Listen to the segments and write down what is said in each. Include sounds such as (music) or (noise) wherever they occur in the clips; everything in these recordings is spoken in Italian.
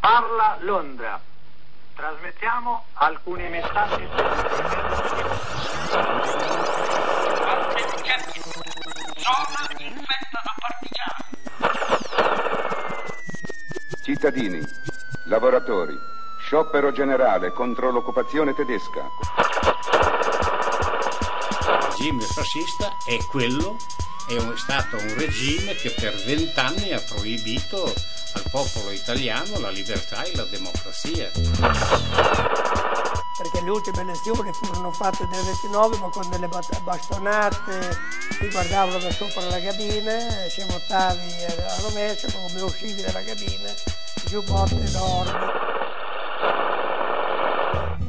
Parla Londra. Trasmettiamo alcuni messaggi. Zona infetta da partigiani. Cittadini, lavoratori, sciopero generale contro l'occupazione tedesca. Il regime fascista è quello, è un- stato un regime che per vent'anni ha proibito al popolo italiano la libertà e la democrazia. perché le ultime elezioni furono fatte nel 29 ma con delle bastonate ti guardavano da sopra la cabina se votavi a rovescio come uscivi dalla cabina giù botte d'orme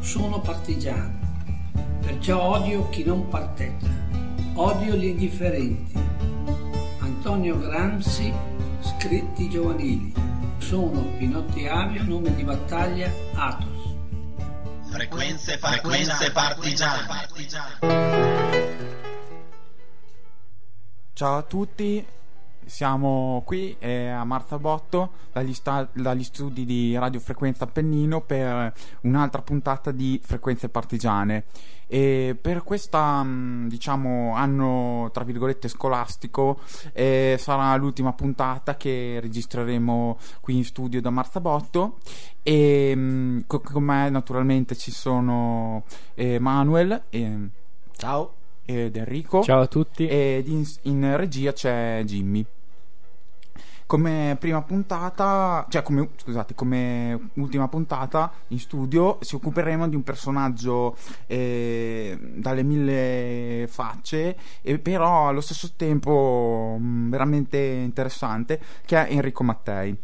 Sono partigiano, perciò odio chi non parteggia, odio gli indifferenti. Antonio Gramsci, scritti giovanili. Sono Pinotti Avio, nome di battaglia Atos. Frequenze, frequenze partigiane. Ciao a tutti, siamo qui eh, a Marzabotto dagli, sta- dagli studi di radiofrequenza Appennino per un'altra puntata di Frequenze Partigiane. E per questa, mh, diciamo, anno tra virgolette scolastico eh, sarà l'ultima puntata che registreremo qui in studio da Marzabotto. E mh, co- con me naturalmente ci sono eh, Manuel. Ciao. ed Enrico. Ciao a tutti. Ed in, in regia c'è Jimmy. Come prima puntata, cioè come, scusate, come ultima puntata in studio si occuperemo di un personaggio eh, dalle mille facce, e però allo stesso tempo mh, veramente interessante, che è Enrico Mattei.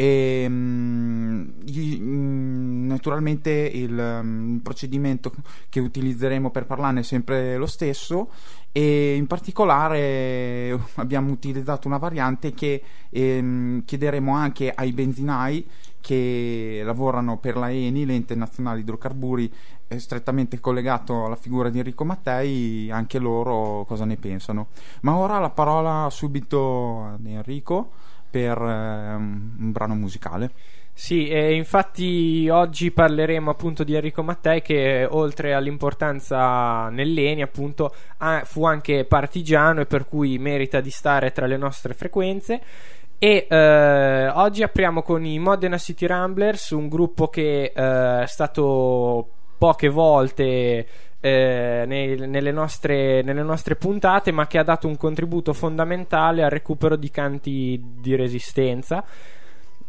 E, gli- mh, naturalmente il, il procedimento che utilizzeremo per parlarne è sempre lo stesso e in particolare (laughs) abbiamo utilizzato una variante che ehm, chiederemo anche ai benzinai che lavorano per la ENI, l'ente nazionale idrocarburi strettamente collegato alla figura di Enrico Mattei, anche loro cosa ne pensano. Ma ora la parola subito ad Enrico per ehm, un brano musicale. Sì, infatti oggi parleremo appunto di Enrico Mattei che oltre all'importanza nell'ENI appunto fu anche partigiano e per cui merita di stare tra le nostre frequenze. E eh, oggi apriamo con i Modena City Ramblers, un gruppo che eh, è stato poche volte eh, nei- nelle, nostre, nelle nostre puntate, ma che ha dato un contributo fondamentale al recupero di canti di resistenza.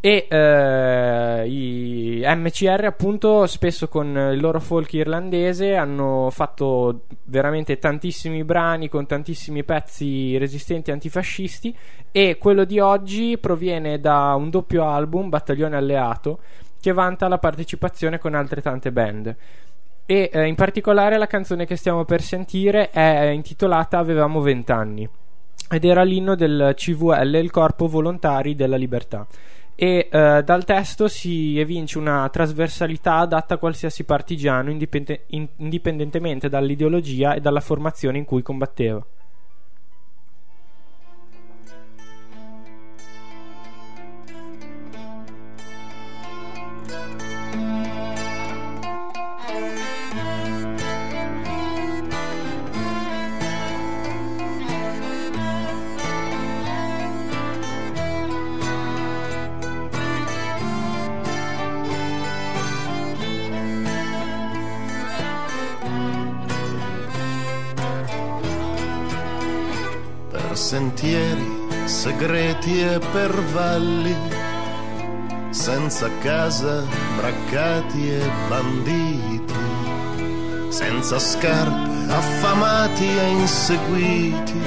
E eh, i MCR, appunto, spesso con il loro folk irlandese hanno fatto veramente tantissimi brani con tantissimi pezzi resistenti antifascisti. E quello di oggi proviene da un doppio album, Battaglione Alleato, che vanta la partecipazione con altre tante band. E eh, in particolare la canzone che stiamo per sentire è intitolata Avevamo vent'anni ed era l'inno del CVL, il Corpo Volontari della Libertà. E eh, dal testo si evince una trasversalità adatta a qualsiasi partigiano, indipende- in- indipendentemente dall'ideologia e dalla formazione in cui combatteva. Segreti e per valli, senza casa, braccati e banditi, senza scarpe, affamati e inseguiti,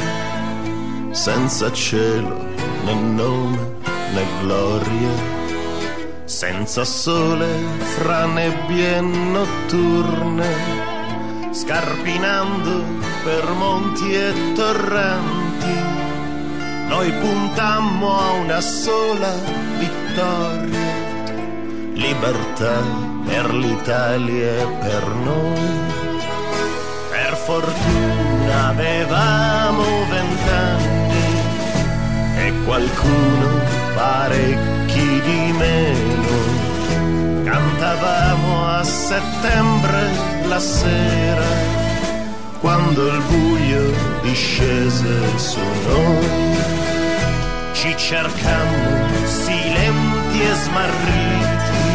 senza cielo né nome né gloria, senza sole fra nebbie notturne scarpinando per monti e torrenti, noi puntammo a una sola vittoria, libertà per l'Italia e per noi. Per fortuna avevamo vent'anni e qualcuno parecchi di meno. Cantavamo a settembre la sera, quando il buio discese su noi. Ci cercammo silenti e smarriti,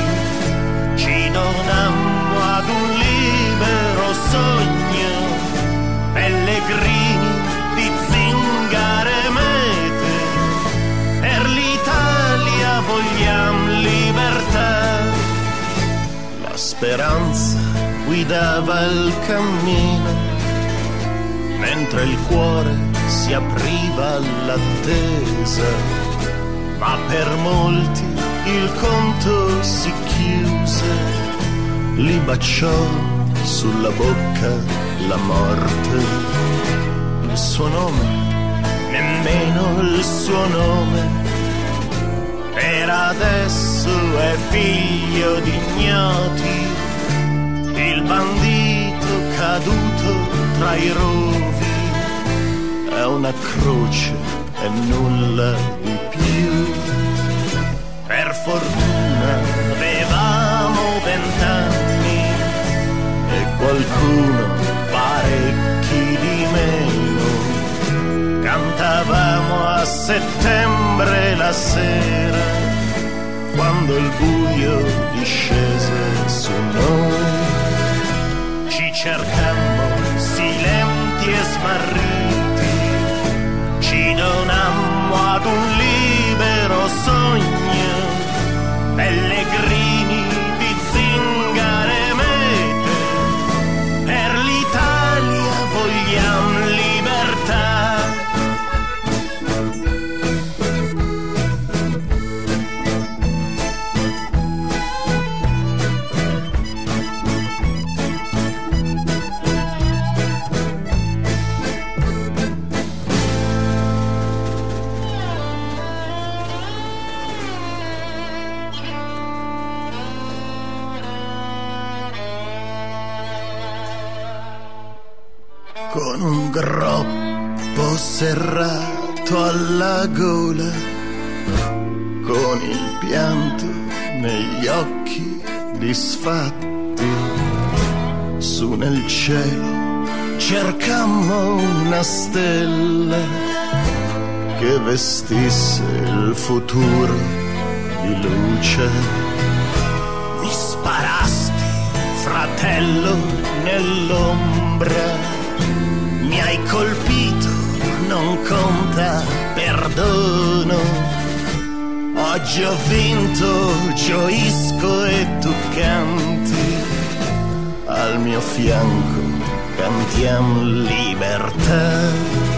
ci donammo ad un libero sogno, pellegrini di zingare mete, per l'Italia vogliamo libertà. La speranza guidava il cammino, mentre il cuore si apriva all'attesa, ma per molti il conto si chiuse, li baciò sulla bocca la morte, il suo nome, nemmeno il suo nome. Per adesso è figlio di ignoti, il bandito caduto tra i rovi, è una croce e nulla di più. Per fortuna avevamo vent'anni e qualcuno parecchi di meno. Cantavamo a settembre la sera, quando il buio discese su noi. Ci cercammo silenti e smarriti, donammo vestisse il futuro di luce. Mi sparasti, fratello, nell'ombra mi hai colpito, non conta perdono. Oggi ho vinto, gioisco e tu canti. Al mio fianco cantiamo libertà.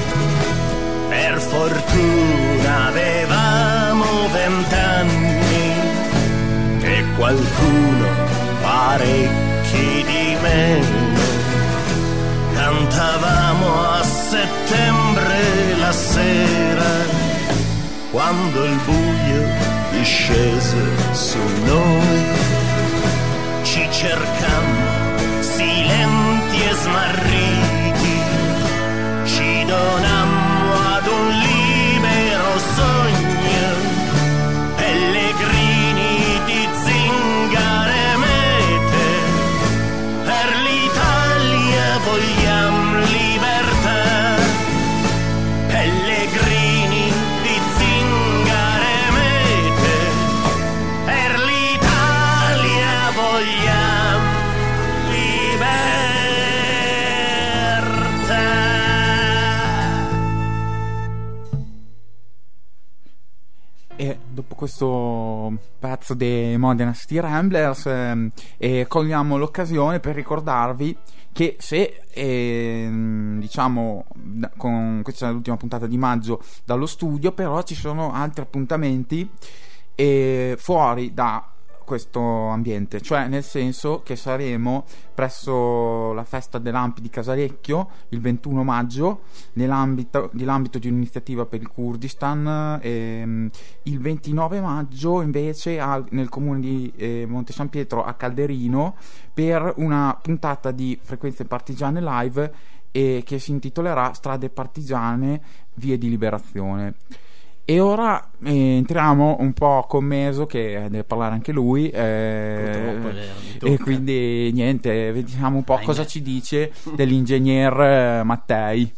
Fortuna avevamo vent'anni e qualcuno parecchi di meno cantavamo a settembre la sera, quando il buio discese su noi, ci cercammo silenti e smarriti, ci donammo ad un libero sogno, pezzo dei Modena City Ramblers ehm, eh, cogliamo l'occasione per ricordarvi che se ehm, diciamo da- con questa è l'ultima puntata di maggio dallo studio però ci sono altri appuntamenti eh, fuori da questo ambiente, cioè nel senso che saremo presso la festa dell'Ampi di Casalecchio il 21 maggio nell'ambito, nell'ambito di un'iniziativa per il Kurdistan, ehm, il 29 maggio invece al- nel comune di eh, Monte San Pietro a Calderino per una puntata di frequenze partigiane live e che si intitolerà Strade partigiane, vie di liberazione E ora eh, entriamo un po' con Meso che deve parlare anche lui. eh, e quindi niente, vediamo un po' Ahimè. cosa ci dice (laughs) dell'ingegner eh, Mattei.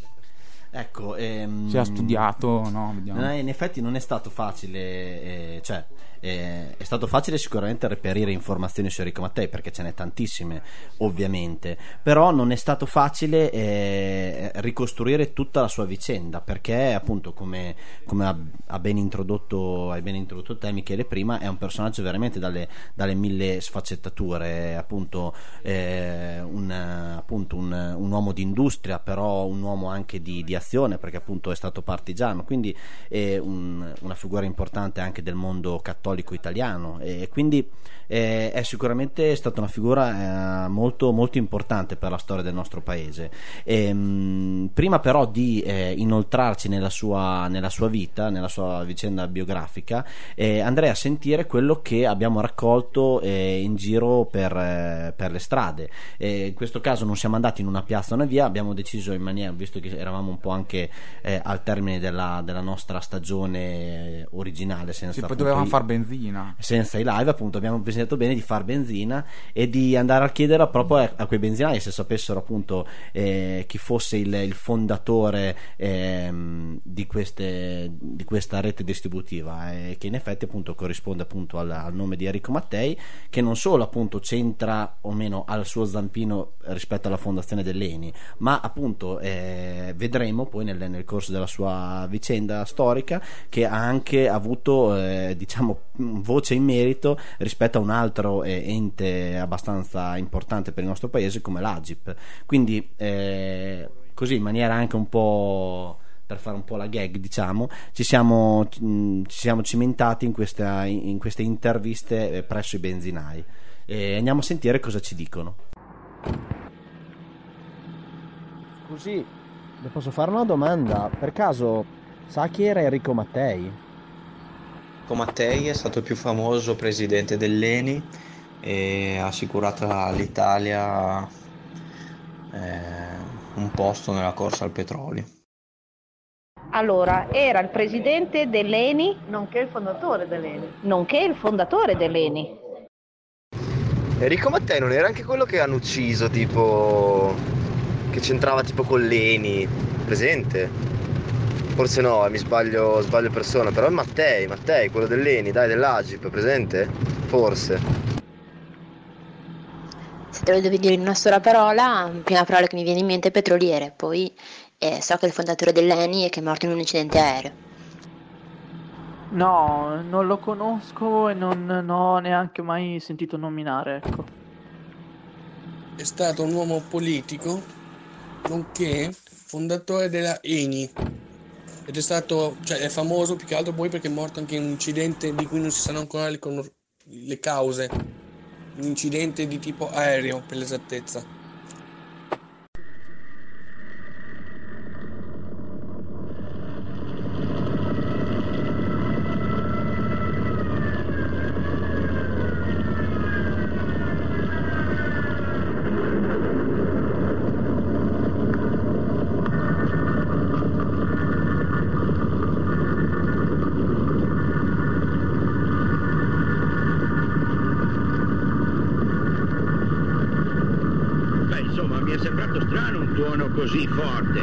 Ecco, ehm, Se ha studiato, no? Vediamo. in effetti non è stato facile, eh, cioè eh, è stato facile sicuramente reperire informazioni su Enrico Mattei perché ce n'è tantissime ovviamente, però non è stato facile eh, ricostruire tutta la sua vicenda perché appunto come, come ha, ha ben introdotto, hai ben introdotto te Michele prima, è un personaggio veramente dalle, dalle mille sfaccettature, appunto, eh, un, appunto un, un uomo di industria però un uomo anche di, di azione perché appunto è stato partigiano, quindi è un- una figura importante anche del mondo cattolico italiano e quindi eh, è sicuramente stata una figura eh, molto, molto importante per la storia del nostro paese. Ehm, prima però di eh, inoltrarci nella sua, nella sua vita, nella sua vicenda biografica, eh, andrei a sentire quello che abbiamo raccolto eh, in giro per, eh, per le strade. In questo caso non siamo andati in una piazza o una via, abbiamo deciso in maniera, visto che eravamo un po' anche al termine della, della nostra stagione originale, senza Sì, poi dovevamo far benzina. senza i live, appunto, abbiamo pensato bene di far benzina e di andare a chiedere proprio a, a quei benzinai se sapessero appunto eh, chi fosse il, il fondatore ehm, di, queste, di questa rete distributiva, eh, che in effetti appunto corrisponde appunto al, al nome di Enrico Mattei, che non solo appunto c'entra o meno al suo zampino rispetto alla fondazione dell'ENI, ma appunto eh, vedremo poi nel, nel corso della sua vicenda storica che ha anche avuto eh, diciamo voce in merito rispetto a un altro eh, ente abbastanza importante per il nostro paese come l'Agip quindi eh, così in maniera anche un po' per fare un po' la gag diciamo ci siamo, mh, ci siamo cimentati in, questa- in queste interviste eh, presso i benzinai e andiamo a sentire cosa ci dicono Scusi, le posso fare una domanda? Per caso sa chi era Enrico Mattei? Enrico Mattei è stato il più famoso presidente dell'ENI e ha assicurato all'Italia eh, un posto nella corsa al petrolio. Allora, era il presidente dell'ENI, nonché il fondatore dell'ENI. Nonché il fondatore dell'ENI. Enrico Mattei non era anche quello che hanno ucciso, tipo. che c'entrava tipo con Leni, presente? Forse no, eh, mi sbaglio, sbaglio persona, però è Mattei, Mattei, quello dell'Eni, dai, dell'Agip, presente? Forse. Se te lo devi dire in una sola parola, la prima parola che mi viene in mente è petroliere, poi eh, so che è il fondatore dell'ENI e che è morto in un incidente aereo. No, non lo conosco e non, non ho neanche mai sentito nominare, ecco. È stato un uomo politico, nonché fondatore della ENI. Ed è stato, cioè è famoso più che altro poi perché è morto anche in un incidente di cui non si sanno ancora le, le cause. Un incidente di tipo aereo, per l'esattezza. Beh, insomma, mi è sembrato tuono così forte.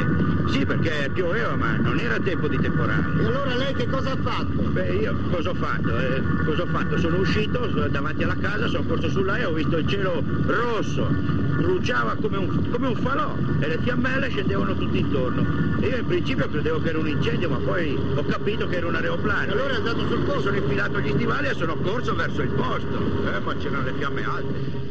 Sì, perché pioveva, ma non era tempo di temporale. E allora lei che cosa ha fatto? Beh, io cosa ho fatto? Eh, cosa ho fatto? Sono uscito davanti alla casa, sono corso sulla e ho visto il cielo rosso, bruciava come un, come un falò e le fiammelle scendevano tutti intorno. E io in principio credevo che era un incendio, ma poi ho capito che era un aeroplano. Allora è andato sul posto? Sono infilato gli stivali e sono corso verso il posto. Eh, ma c'erano le fiamme alte.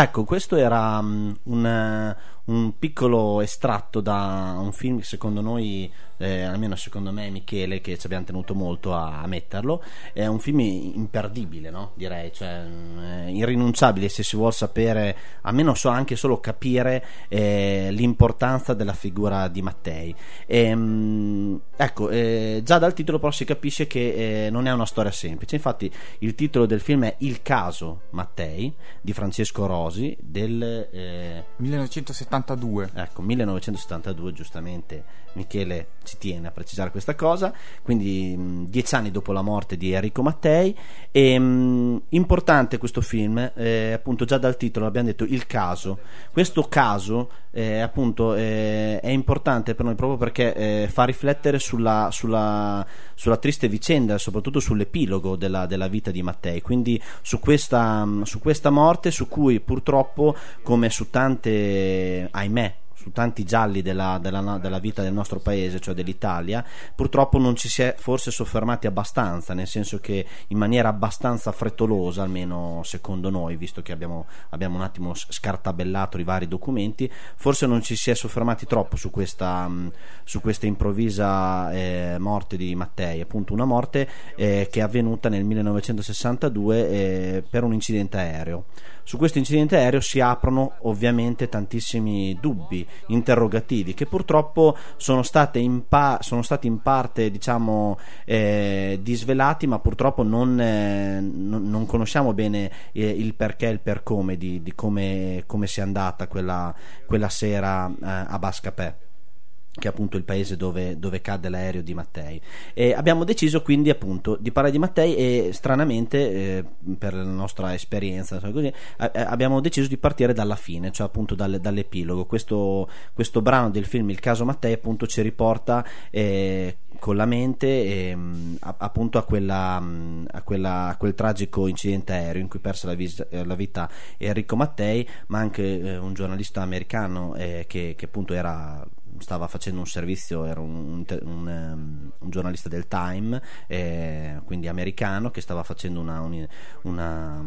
Ecco, questo era mm, un, un piccolo estratto da un film che secondo noi, eh, almeno secondo me Michele, che ci abbiamo tenuto molto a, a metterlo, è un film imperdibile, no? Direi, cioè mm, eh, irrinunciabile se si vuole sapere, almeno so anche solo capire eh, l'importanza della figura di Mattei. E, mm, ecco, eh, già dal titolo però si capisce che eh, non è una storia semplice. Infatti, il titolo del film è Il caso Mattei di Francesco Rosi del eh, 1979 1972. Ecco, 1972, giustamente Michele ci tiene a precisare questa cosa, quindi mh, dieci anni dopo la morte di Enrico Mattei. E, mh, importante questo film, eh, appunto già dal titolo abbiamo detto il caso. Questo caso eh, appunto eh, è importante per noi proprio perché eh, fa riflettere sulla, sulla, sulla triste vicenda, soprattutto sull'epilogo della, della vita di Mattei, quindi su questa, su questa morte su cui purtroppo, come su tante, 爱咩？Su tanti gialli della, della, della, vita del nostro paese, cioè dell'Italia, purtroppo non ci si è forse soffermati abbastanza, nel senso che in maniera abbastanza frettolosa, almeno secondo noi, visto che abbiamo, abbiamo un attimo scartabellato i vari documenti, forse non ci si è soffermati troppo su questa, su questa improvvisa eh, morte di Mattei, appunto una morte eh, che è avvenuta nel 1962 eh, per un incidente aereo. Su questo incidente aereo si aprono ovviamente tantissimi dubbi, interrogativi che purtroppo sono, pa- sono stati in parte diciamo, eh, disvelati, ma purtroppo non, eh, non, non conosciamo bene eh, il perché e il per come di, di come, come sia andata quella, quella sera eh, a Bascapè che è appunto il paese dove, dove cade l'aereo di Mattei. E abbiamo deciso quindi appunto di parlare di Mattei e stranamente, eh, per la nostra esperienza, così, eh, abbiamo deciso di partire dalla fine, cioè appunto dal, dall'epilogo. Questo, questo, brano del film Il caso Mattei appunto ci riporta eh, con la mente ehm, appunto a, quella, a, quella, a, quel tragico incidente aereo in cui perse la, vis- la vita Enrico Mattei, ma anche eh, un giornalista americano eh, che, che appunto era stava facendo un servizio, era un, un, un, um, un giornalista del Time, eh, quindi americano, che stava facendo una, una,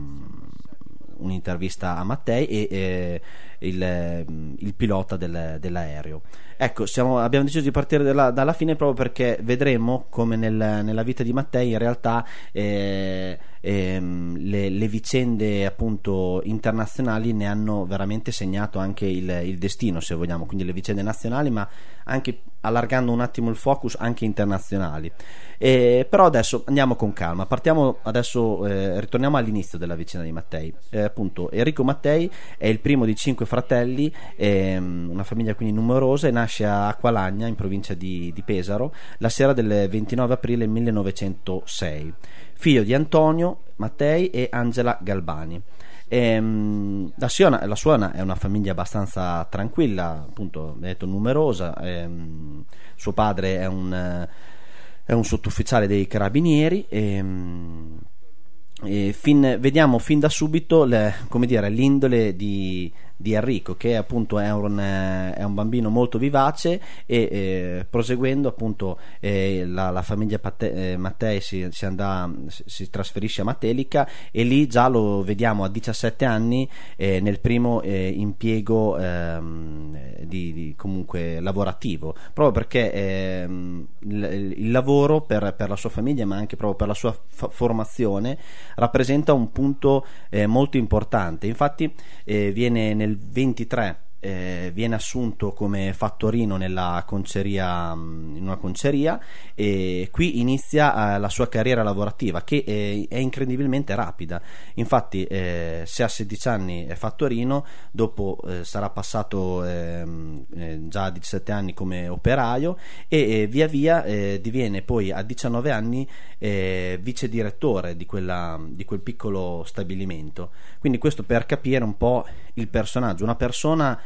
un'intervista a Mattei e eh, il, il, pilota del, dell'aereo. Ecco, siamo, abbiamo deciso di partire dalla, dalla, fine proprio perché vedremo come nel, nella vita di Mattei in realtà eh, ehm, le, le, vicende appunto internazionali ne hanno veramente segnato anche il, il, destino, se vogliamo, quindi le vicende nazionali, ma anche allargando un attimo il focus anche internazionali. Eh, però adesso andiamo con calma, partiamo adesso, eh, ritorniamo all'inizio della vicenda di Mattei. Eh, appunto, Enrico Mattei è il primo di cinque fratelli, ehm, una famiglia quindi numerosa, e nasce a Acqualagna, in provincia di, di Pesaro, la sera del 29 aprile 1906 figlio di Antonio Mattei e Angela Galbani. Ehm, la, sua, la, sua, è una famiglia abbastanza tranquilla, appunto, detto numerosa. Ehm, suo padre è un, è un sottufficiale dei carabinieri. E, e fin, vediamo fin da subito le, dire, l'indole di, di Enrico che appunto è un, eh, è un bambino molto vivace e eh, proseguendo appunto eh, la, la, famiglia Patte, eh, Mattei si, si, andà, si, trasferisce a Matelica e lì già lo vediamo a 17 anni eh, nel primo impiego ehm, di, di, comunque lavorativo proprio perché ehm, il, il, lavoro per, per, la sua famiglia ma anche proprio per la sua fa- formazione rappresenta un punto molto importante. Infatti viene nel 23 eh, viene assunto come fattorino conceria, mm, in una conceria e qui inizia eh, la sua carriera lavorativa che è, è incredibilmente rapida. Infatti, eh, se a 16 anni è fattorino, dopo eh, sarà passato ehm, eh, già a 17 anni come operaio e via via eh, diviene poi a 19 anni vice direttore di, quella, di quel piccolo stabilimento. Quindi questo per capire un po' il personaggio, una persona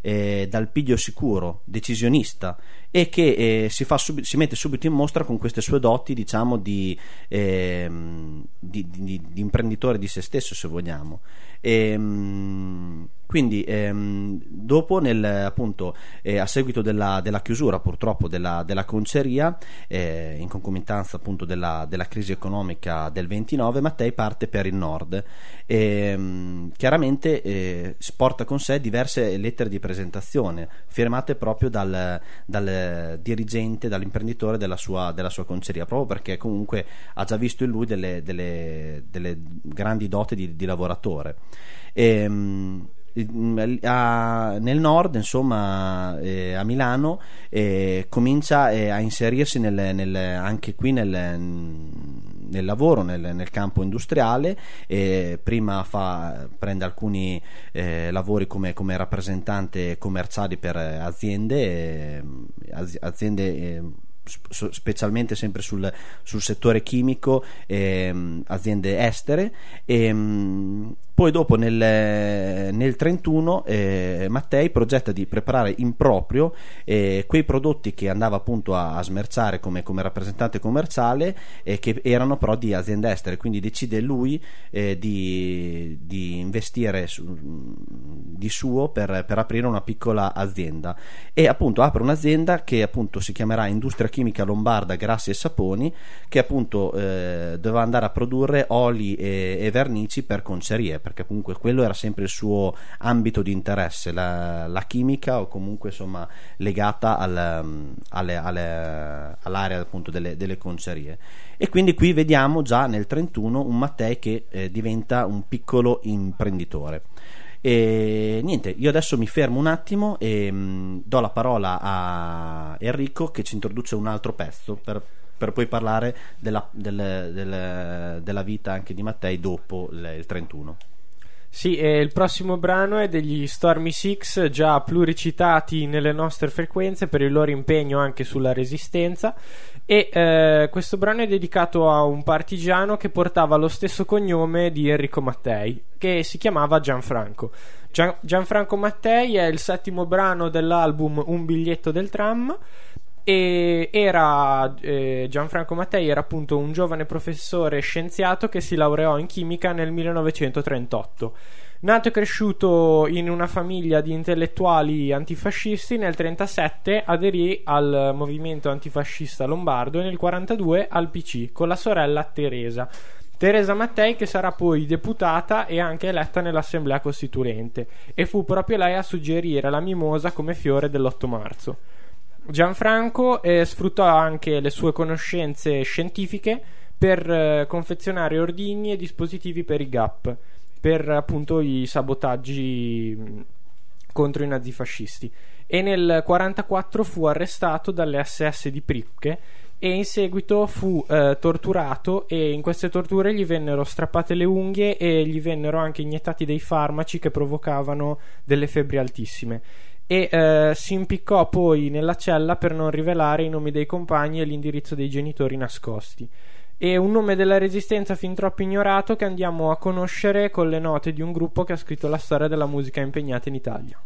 eh, dal piglio sicuro, decisionista e che eh, si, sub- si, mette subito in mostra con queste sue doti diciamo di, eh, di, di, di imprenditore di se stesso se vogliamo. E, ehm, quindi ehm, dopo nel, appunto eh, a seguito della, della, chiusura purtroppo della, della conceria eh, in concomitanza appunto della, della, crisi economica del 29 Mattei parte per il nord. E ehm, chiaramente eh, porta con sé diverse lettere di presentazione firmate proprio dal, dal dirigente dall'imprenditore della sua, della sua, conceria proprio perché comunque ha già visto in lui delle, delle, delle grandi doti di, di lavoratore. E, ehm, a, nel nord, insomma, eh, a Milano, eh, comincia eh, a inserirsi nel, nel, anche qui nel, nel lavoro, nel, campo industriale, prima fa, prende alcuni eh, lavori come, come rappresentante commerciali per aziende, az- aziende sp- specialmente sempre sul, sul settore chimico, ehm, aziende estere. E, poi dopo nel, nel 31 eh, Mattei progetta di preparare in proprio eh, quei prodotti che andava appunto a, a smerciare come, come rappresentante commerciale eh, che erano però di aziende estere, quindi decide lui eh, di, di, investire su, di suo per, per, aprire una piccola azienda. E appunto apre un'azienda che appunto si chiamerà Industria Chimica Lombarda Grassi e Saponi che appunto eh, doveva andare a produrre oli e, e vernici per concerie perché comunque quello era sempre il suo ambito di interesse, la, la chimica o comunque insomma legata al, alle, alle, all'area appunto delle, delle, concerie. E quindi qui vediamo già nel 31 un Mattei che eh, diventa un piccolo imprenditore. E niente, io adesso mi fermo un attimo e mh, do la parola a Enrico che ci introduce un altro pezzo per per poi parlare della, del, del, della vita anche di Mattei dopo il, il 31. Sì, e il prossimo brano è degli Stormy Six, già pluricitati nelle nostre frequenze per il loro impegno anche sulla resistenza. E eh, questo brano è dedicato a un partigiano che portava lo stesso cognome di Enrico Mattei, che si chiamava Gianfranco. Gian- Gianfranco Mattei è il settimo brano dell'album Un biglietto del tram e era eh, Gianfranco Mattei era appunto un giovane professore scienziato che si laureò in chimica nel 1938. Nato e cresciuto in una famiglia di intellettuali antifascisti, nel 1937 aderì al movimento antifascista lombardo e nel 1942 al PC con la sorella Teresa. Teresa Mattei che sarà poi deputata e anche eletta nell'Assemblea Costituente e fu proprio lei a suggerire la mimosa come fiore dell'8 marzo. Gianfranco eh, sfruttò anche le sue conoscenze scientifiche per eh, confezionare ordigni e dispositivi per i GAP, per appunto i sabotaggi contro i nazifascisti. E nel 1944 fu arrestato dalle SS di Pripke e in seguito fu eh, torturato e in queste torture gli vennero strappate le unghie e gli vennero anche iniettati dei farmaci che provocavano delle febbri altissime e eh, si impiccò poi nella cella per non rivelare i nomi dei compagni e l'indirizzo dei genitori nascosti. E un nome della resistenza fin troppo ignorato che andiamo a conoscere con le note di un gruppo che ha scritto la storia della musica impegnata in Italia.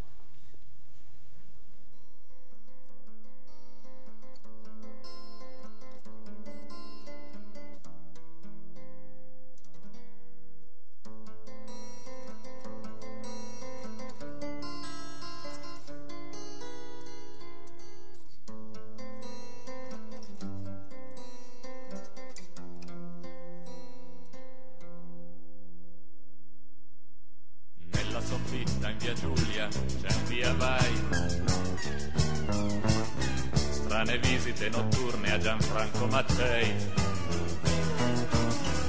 Via Giulia c'è un via vai. Strane visite notturne a Gianfranco Mattei.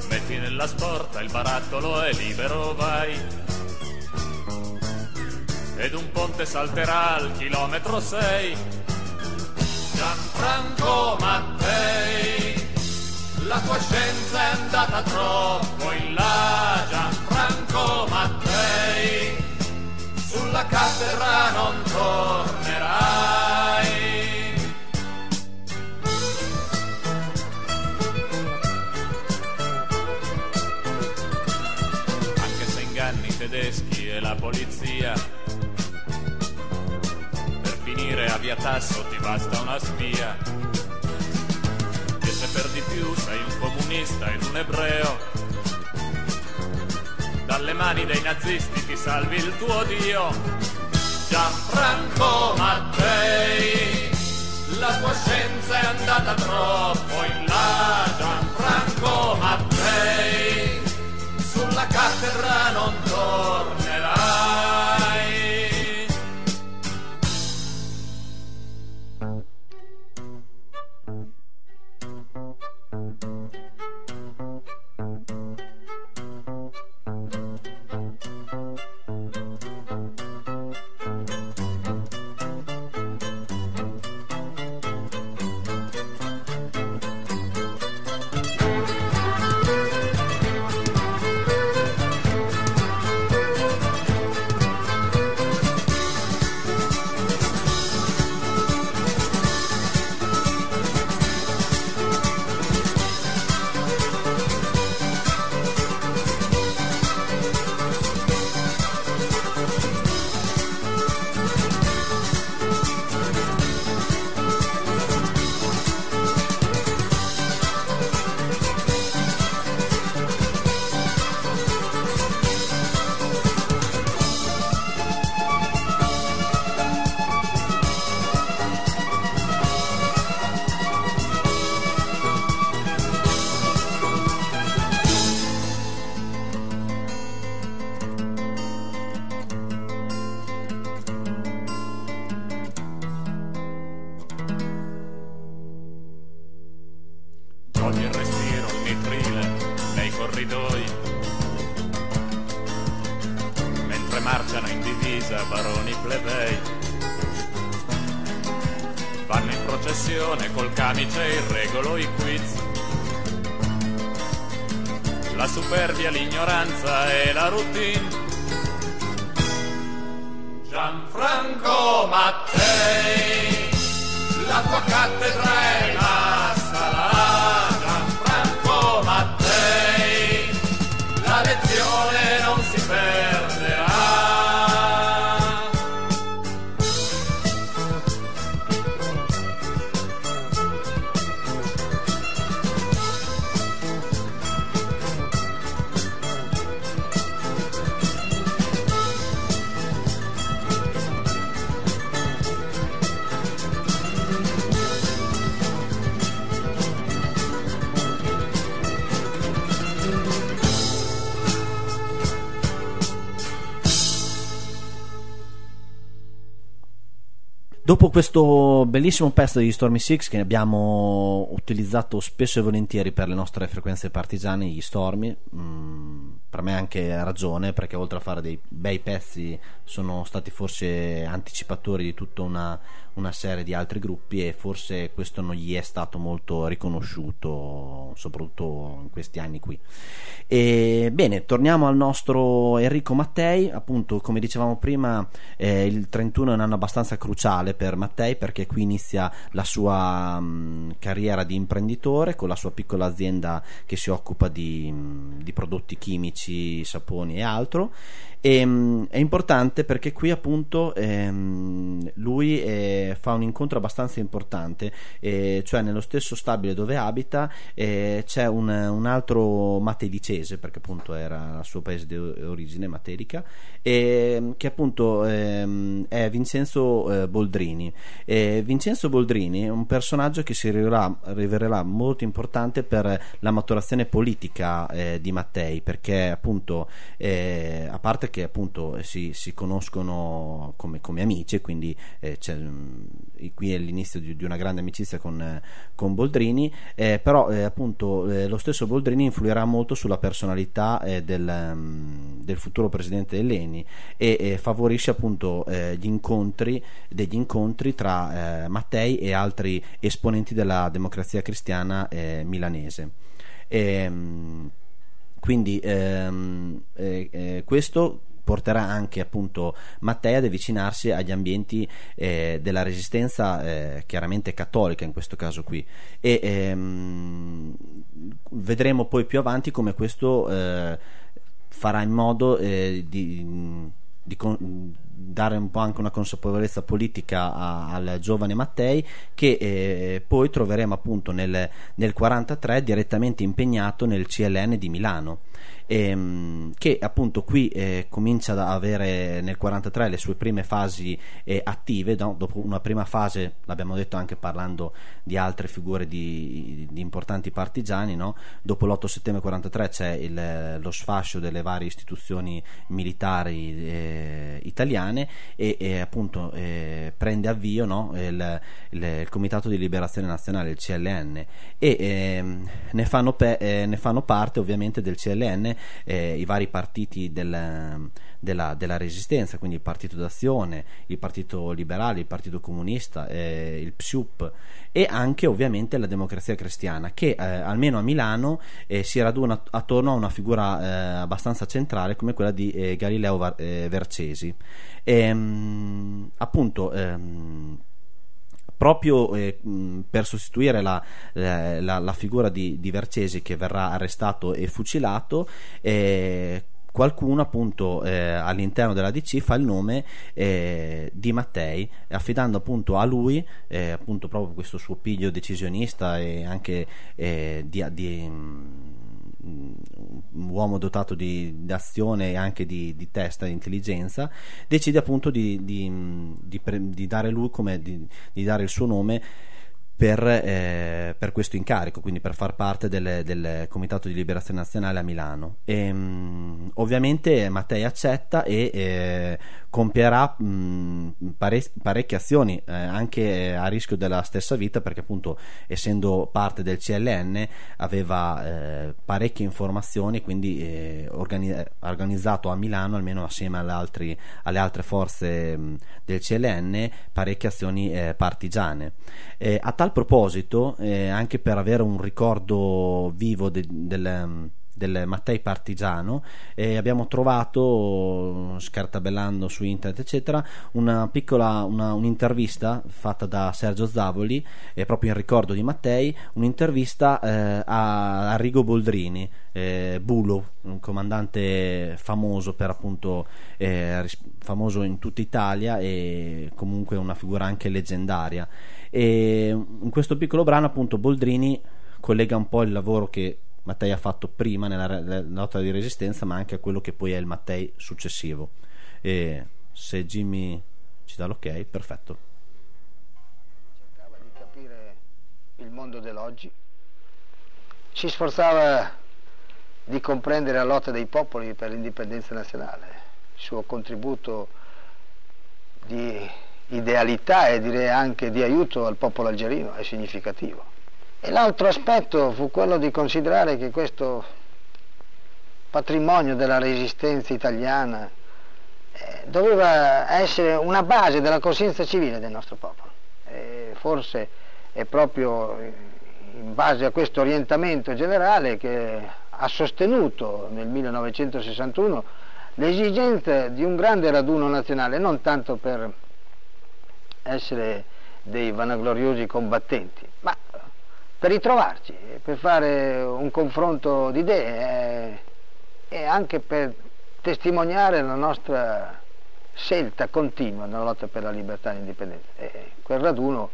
Metti nella sporta il barattolo è libero vai. Ed un ponte salterà al chilometro 6. Gianfranco Mattei, la tua scienza è andata troppo in là, sulla cattedra non tornerai. Anche se inganni i tedeschi e la polizia, per finire a via Tasso ti basta una spia. E se per di più sei un comunista ed un ebreo, dalle mani dei nazisti ti salvi il tuo Dio. Gianfranco Mattei, la tua scienza è andata troppo in là. Gianfranco Mattei, sulla cattedra non tornerai. Questo bellissimo pezzo di Stormy Six che abbiamo utilizzato spesso e volentieri per le nostre frequenze partigiane, gli Stormy, anche ragione perché oltre a fare dei bei pezzi sono stati forse anticipatori di tutta una, una serie di altri gruppi e forse questo non gli è stato molto riconosciuto soprattutto in questi anni qui. E, bene torniamo al nostro Enrico Mattei. Appunto come dicevamo prima eh, il 31 è un anno abbastanza cruciale per Mattei perché qui inizia la sua mh, carriera di imprenditore con la sua piccola azienda che si occupa di, mh, di prodotti chimici saponi e altro e, mh, è importante perché qui appunto ehm, lui eh, fa un incontro abbastanza importante, eh, cioè nello stesso stabile dove abita eh, c'è un, un altro matedicese, perché appunto era il suo paese di origine materica, e, che appunto ehm, è Vincenzo eh, Boldrini. E Vincenzo Boldrini è un personaggio che si rivelerà, rivelerà molto importante per la maturazione politica eh, di Mattei, perché appunto eh, a parte che appunto si, si conoscono come, come, amici, quindi eh, mh, qui è l'inizio di, di, una grande amicizia con, eh, con Boldrini, eh, però eh, appunto eh, lo stesso Boldrini influirà molto sulla personalità del, um, del, futuro presidente dell'ENI e favorisce appunto gli incontri, degli incontri tra Mattei e altri esponenti della democrazia cristiana milanese. E, ehm, quindi ehm, eh, eh, questo porterà anche appunto Mattei ad avvicinarsi agli ambienti eh, della resistenza eh, chiaramente cattolica in questo caso qui. E ehm, vedremo poi più avanti come questo eh, farà in modo eh, di, di con- dare un po' anche una consapevolezza politica a, al giovane Mattei che eh, poi troveremo appunto nel, nel 1943 direttamente impegnato nel CLN di Milano ehm, che appunto qui eh, comincia ad avere nel 43 le sue prime fasi eh, attive, no? dopo una prima fase, l'abbiamo detto anche parlando di altre figure di, di importanti partigiani, no? dopo l'8 settembre 43 c'è il, lo sfascio delle varie istituzioni militari eh, italiane e, e appunto eh, prende avvio no? il, il, il, Comitato di Liberazione Nazionale, il CLN, e ehm, ne fanno, pe- eh, ne fanno parte ovviamente del CLN eh, i vari partiti del, della, della, resistenza, quindi il Partito d'Azione, il Partito Liberale, il Partito Comunista, eh, il PSUP e anche ovviamente la Democrazia Cristiana che eh, almeno a Milano eh, si raduna attorno a una figura eh, abbastanza centrale come quella di Galileo Var- Vercesi. E, ehm, appunto ehm, proprio eh, per sostituire la, la, la, figura di, di, Vercesi che verrà arrestato e fucilato. Eh, qualcuno appunto eh, all'interno della DC fa il nome eh, di Mattei affidando appunto a lui eh, appunto proprio questo suo piglio decisionista e anche eh, di, di un uomo dotato di, di azione e anche di, di, testa, di intelligenza, decide appunto di, di dare lui come di, dare il suo nome per, eh, per questo incarico, quindi per far parte del, del Comitato di Liberazione Nazionale a Milano. E, mh, ovviamente Mattei accetta e eh, compierà mh, pare- parecchie azioni, eh, anche a rischio della stessa vita, perché appunto essendo parte del CLN aveva eh, parecchie informazioni, quindi eh, organi- organizzato a Milano, almeno assieme alle, altri, alle altre forze mh, del CLN, parecchie azioni eh, partigiane. A tal proposito, eh, anche per avere un ricordo vivo de- del del Mattei Partigiano e abbiamo trovato scartabellando su internet eccetera una piccola una, un'intervista fatta da Sergio Zavoli eh, proprio in ricordo di Mattei un'intervista eh, a, a Rigo Boldrini eh, Bulo un comandante famoso per appunto eh, famoso in tutta Italia e comunque una figura anche leggendaria e in questo piccolo brano appunto Boldrini collega un po' il lavoro che Mattei ha fatto prima nella, lotta di resistenza, ma anche a quello che poi è il Mattei successivo. E se Jimmy ci dà l'ok, perfetto. Cercava di capire il mondo dell'oggi, si sforzava di comprendere la lotta dei popoli per l'indipendenza nazionale, il suo contributo di idealità e direi anche di aiuto al popolo algerino è significativo. E l'altro aspetto fu quello di considerare che questo patrimonio della resistenza italiana eh, doveva essere una base della coscienza civile del nostro popolo. E forse è proprio in base a questo orientamento generale che ha sostenuto nel 1961 l'esigenza di un grande raduno nazionale, non tanto per essere dei vanagloriosi combattenti, ma per ritrovarci, per fare un confronto di idee eh, e anche per testimoniare la nostra scelta continua nella lotta per la libertà e l'indipendenza. E quel raduno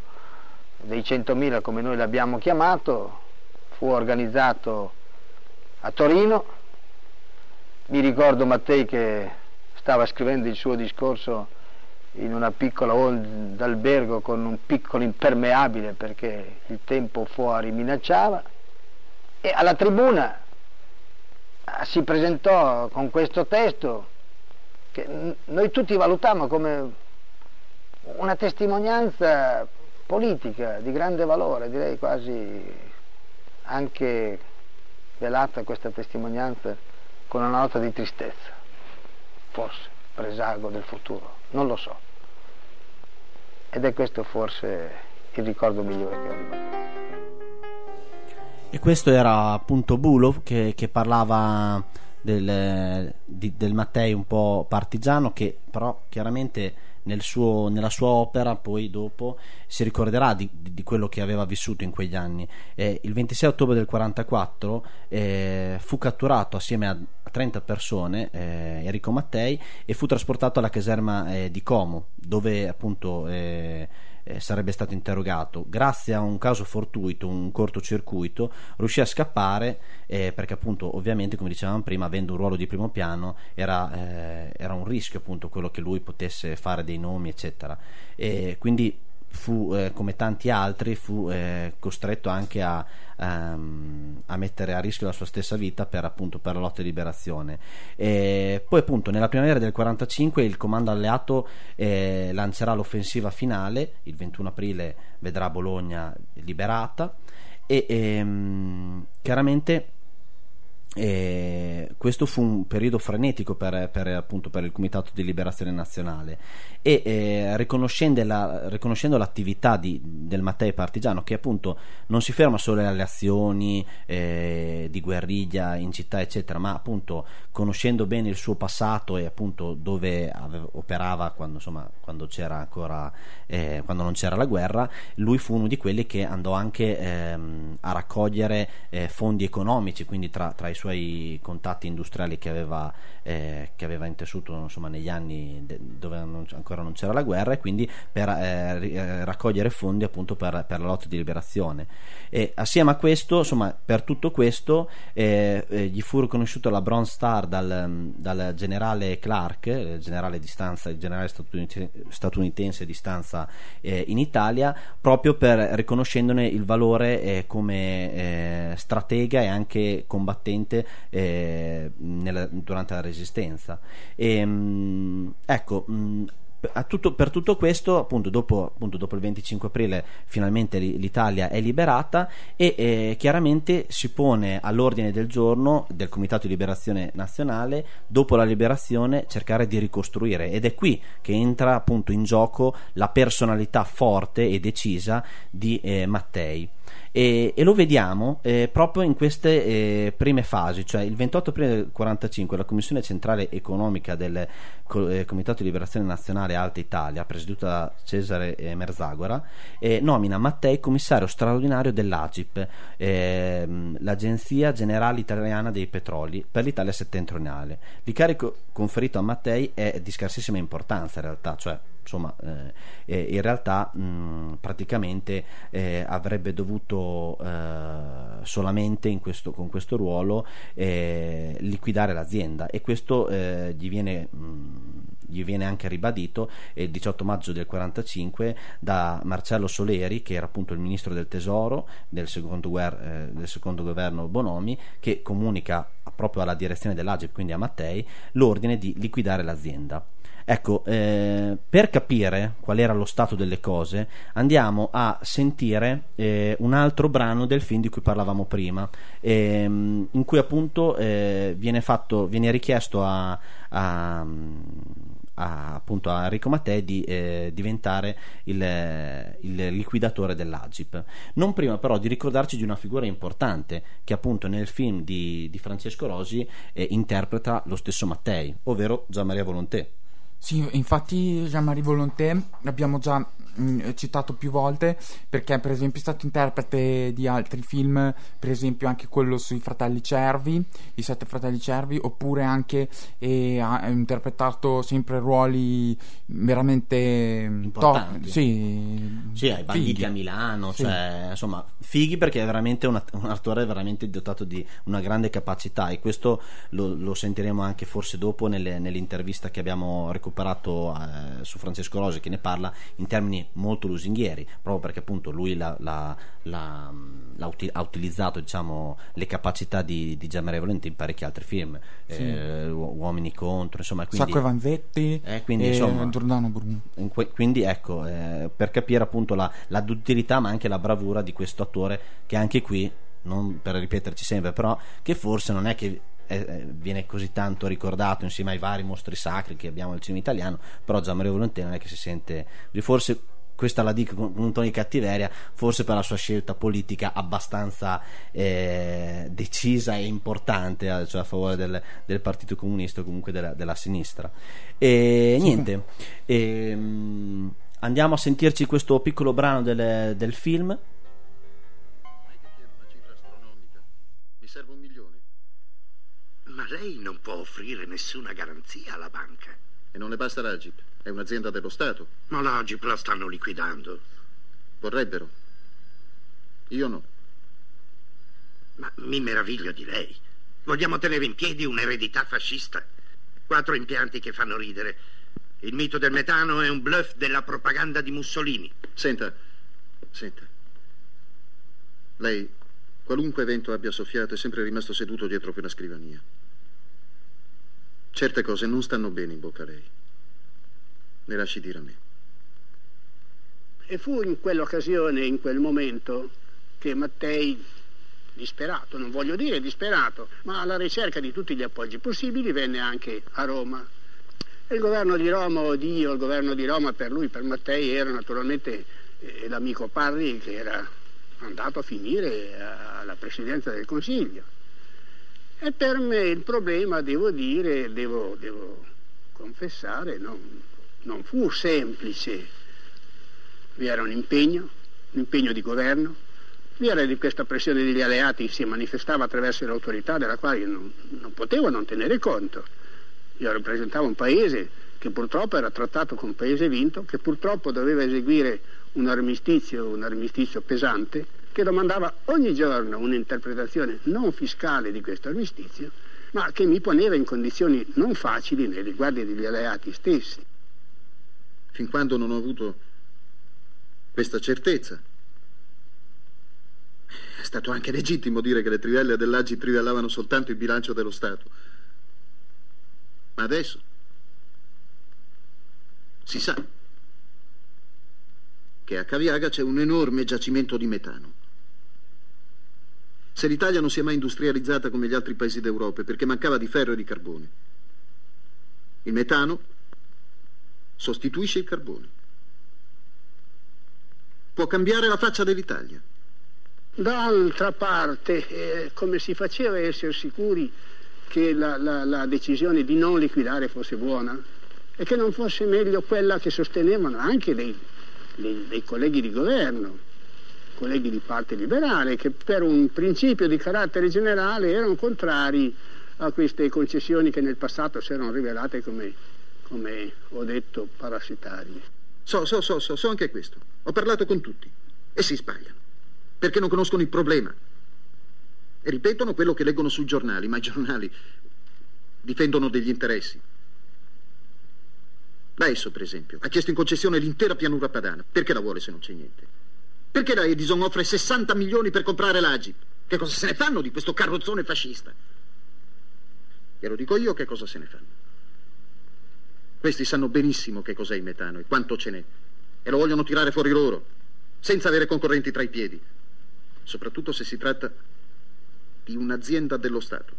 dei 100.000 come noi l'abbiamo chiamato fu organizzato a Torino, mi ricordo Mattei che stava scrivendo il suo discorso in una piccola hall d'albergo con un piccolo impermeabile perché il tempo fuori minacciava e alla tribuna ah, si presentò con questo testo che noi tutti valutammo come una testimonianza politica di grande valore, direi quasi anche velata questa testimonianza con una nota di tristezza, forse presago del futuro, non lo so. Ed è questo forse il ricordo migliore che ho rimasto. E questo era appunto Bulov che, che parlava del, di, del Mattei un po' partigiano che però chiaramente nel suo, nella sua opera poi dopo si ricorderà di, di, quello che aveva vissuto in quegli anni. Eh, il 26 ottobre del 1944 eh, fu catturato assieme a 30 persone, eh, Enrico Mattei, e fu trasportato alla caserma eh, di Como, dove appunto eh, eh, sarebbe stato interrogato. Grazie a un caso fortuito, un cortocircuito, riuscì a scappare eh, perché appunto ovviamente come dicevamo prima avendo un ruolo di primo piano era, eh, era un rischio appunto quello che lui potesse fare dei nomi eccetera. E quindi fu eh, come tanti altri fu eh, costretto anche a, um, a, mettere a rischio la sua stessa vita per, appunto, per la lotta di liberazione. E poi appunto nella primavera del 45 il comando alleato eh, lancerà l'offensiva finale il 21 aprile vedrà Bologna liberata e ehm, chiaramente e questo fu un periodo frenetico per, per, appunto, per il Comitato di Liberazione Nazionale. E eh, riconoscendo, la, riconoscendo, l'attività di, del Mattei Partigiano che appunto non si ferma solo alle azioni eh, di guerriglia in città eccetera ma appunto conoscendo bene il suo passato e appunto dove aveva, operava quando, insomma, quando, ancora eh, quando non c'era la guerra lui fu uno di quelli che andò anche ehm, a raccogliere eh, fondi economici quindi tra, tra i suoi contatti industriali che aveva, eh, che aveva intessuto insomma, negli anni de- dove non- ancora non c'era la guerra e quindi per eh, eh, raccogliere fondi appunto per, per la lotta di liberazione. E assieme a questo, insomma, per tutto questo, eh, eh, gli fu riconosciuta la Bronze Star dal, dal generale Clark, il generale, di stanza, il generale statunitense, statunitense di stanza eh, in Italia, proprio per riconoscendone il valore eh, come eh, stratega e anche combattente eh, nella- durante la resistenza. E, mh, ecco. mh, a tutto- per tutto questo, appunto dopo, appunto, dopo il 25 aprile, finalmente li- l'Italia è liberata e eh, chiaramente si pone all'ordine del giorno del Comitato di Liberazione Nazionale, dopo la liberazione, cercare di ricostruire. Ed è qui che entra appunto in gioco la personalità forte e decisa di eh, Mattei. E, e lo vediamo eh, proprio in queste eh, prime fasi, cioè il 28 aprile del 1945 la Commissione Centrale Economica del eh, Comitato di Liberazione Nazionale Alta Italia, presieduta da Cesare eh, Merzagora, eh, nomina Mattei commissario straordinario dell'AGIP, ehm, l'Agenzia Generale Italiana dei Petroli, per l'Italia settentrionale. L'incarico conferito a Mattei è di scarsissima importanza in realtà, cioè insomma eh, eh, in realtà mh, praticamente eh, avrebbe dovuto eh, solamente questo- con questo ruolo eh, liquidare l'azienda. E questo eh, gli viene mh, gli viene anche ribadito il 18 maggio del 45 da Marcello Soleri che era appunto il ministro del tesoro del secondo, guer- eh, del secondo governo Bonomi che comunica proprio alla direzione dell'Agip quindi a Mattei l'ordine di liquidare l'azienda Ecco, eh, per capire qual era lo stato delle cose, andiamo a sentire eh, un altro brano del film di cui parlavamo prima, ehm, in cui appunto eh, viene, fatto, viene richiesto a, a- a- appunto a Enrico Mattei di eh, diventare il, il liquidatore dell'Agip. Non prima però di ricordarci di una figura importante che appunto nel film di, di Francesco Rosi eh, interpreta lo stesso Mattei, ovvero Gian Maria Volontè. Sì, infatti Jean-Marie Volonté l'abbiamo già mh, citato più volte perché per esempio è stato interprete di altri film, per esempio anche quello sui Fratelli Cervi, i Sette Fratelli Cervi, oppure anche eh, ha interpretato sempre ruoli veramente mm, Importanti. top, sì, Sì, ai banditi fighi. a Milano, Sì. cioè, insomma, fighi perché è veramente una- un attore veramente dotato di una grande capacità e questo lo, lo sentiremo anche forse dopo nelle- nell'intervista che abbiamo recuperato eh, su Francesco Rosi che ne parla in termini molto lusinghieri, proprio perché appunto lui l'ha- l'ha- l'ha uti- ha utilizzato diciamo, le capacità di, di Gianmaria Volente in parecchi altri film, Sì. eh, Uo- Uomini contro, insomma, quindi, Sacco e Vanzetti eh, quindi, e insomma, Giordano Bruno. que- quindi ecco, eh, per capire appunto la, la duttilità ma anche la bravura di questo attore che anche qui, non per ripeterci sempre, però che forse non è che eh, eh, viene così tanto ricordato insieme ai vari mostri sacri che abbiamo nel cinema italiano, però Gian Maria Volonté non è che si sente, forse questa la dico con un tono di cattiveria, forse per la sua scelta politica abbastanza eh, decisa e importante, eh, cioè a favore del, del Partito Comunista o comunque della, della sinistra. E niente, (laughs) ehm, andiamo a sentirci questo piccolo brano del, del film. Mi serve un milione. Ma lei non può offrire nessuna garanzia alla banca. E non ne basta l'Agip. È un'azienda dello Stato. Ma l'Agip la stanno liquidando. Vorrebbero. Io no. Ma mi meraviglio di lei. Vogliamo tenere in piedi un'eredità fascista. Quattro impianti che fanno ridere. Il mito del metano è un bluff della propaganda di Mussolini. Senta, senta. Lei, qualunque evento abbia soffiato, è sempre rimasto seduto dietro quella scrivania. Certe cose non stanno bene in bocca a lei. Le lasci dire a me. E fu in quell'occasione, in quel momento, che Mattei, disperato, non voglio dire disperato, ma alla ricerca di tutti gli appoggi possibili, venne anche a Roma. E il governo di Roma, oddio, il governo di Roma per lui, per Mattei, era naturalmente eh, l'amico Parri che era andato a finire alla presidenza del Consiglio. E per me il problema, devo dire, devo, devo confessare, non, non fu semplice. Vi era un impegno, un impegno di governo, Vi era di questa pressione degli alleati si manifestava attraverso l'autorità della quale non, non potevo non tenere conto. Io rappresentavo un paese che purtroppo era trattato come un paese vinto, che purtroppo doveva eseguire un armistizio, un armistizio pesante, che domandava ogni giorno un'interpretazione non fiscale di questo armistizio, ma che mi poneva in condizioni non facili nei riguardi degli alleati stessi. Fin quando non ho avuto questa certezza, è stato anche legittimo dire che le trivelle dell'Agi trivellavano soltanto il bilancio dello Stato. Ma adesso si sa che a Caviaga c'è un enorme giacimento di metano. Se l'Italia non si è mai industrializzata come gli altri paesi d'Europa perché mancava di ferro e di carbone. Il metano sostituisce il carbone. Può cambiare la faccia dell'Italia. D'altra parte, eh, come si faceva a essere sicuri che la, la, la decisione di non liquidare fosse buona e che non fosse meglio quella che sostenevano anche dei, dei, dei colleghi di governo, colleghi di parte liberale, che per un principio di carattere generale erano contrari a queste concessioni che nel passato si erano rivelate come, come ho detto, parassitarie. So, so, so, so, so anche questo. Ho parlato con tutti e si sbagliano perché non conoscono il problema e ripetono quello che leggono sui giornali, ma i giornali difendono degli interessi. L'AESO, per esempio, ha chiesto in concessione l'intera pianura padana. Perché la vuole se non c'è niente? Perché la Edison offre 60 milioni per comprare l'Agip? Che cosa se ne fanno di questo carrozzone fascista? Glielo dico io che cosa se ne fanno. Questi sanno benissimo che cos'è il metano e quanto ce n'è. E lo vogliono tirare fuori loro, senza avere concorrenti tra i piedi. Soprattutto se si tratta di un'azienda dello Stato.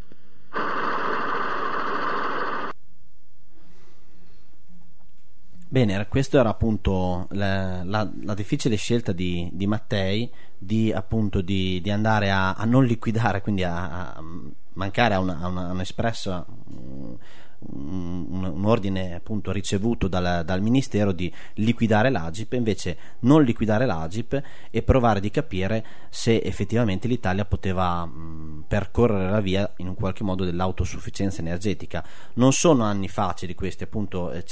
Bene, questo era appunto la, la, la difficile scelta di, di, Mattei di, appunto, di, di andare a, a, non liquidare, quindi a, a mancare a, una, a una, un'espressa un, un, ordine appunto ricevuto dal, dal, Ministero di liquidare l'Agip, invece non liquidare l'Agip e provare di capire se effettivamente l'Italia poteva mh, percorrere la via in un qualche modo dell'autosufficienza energetica. Non sono anni facili questi, appunto eh,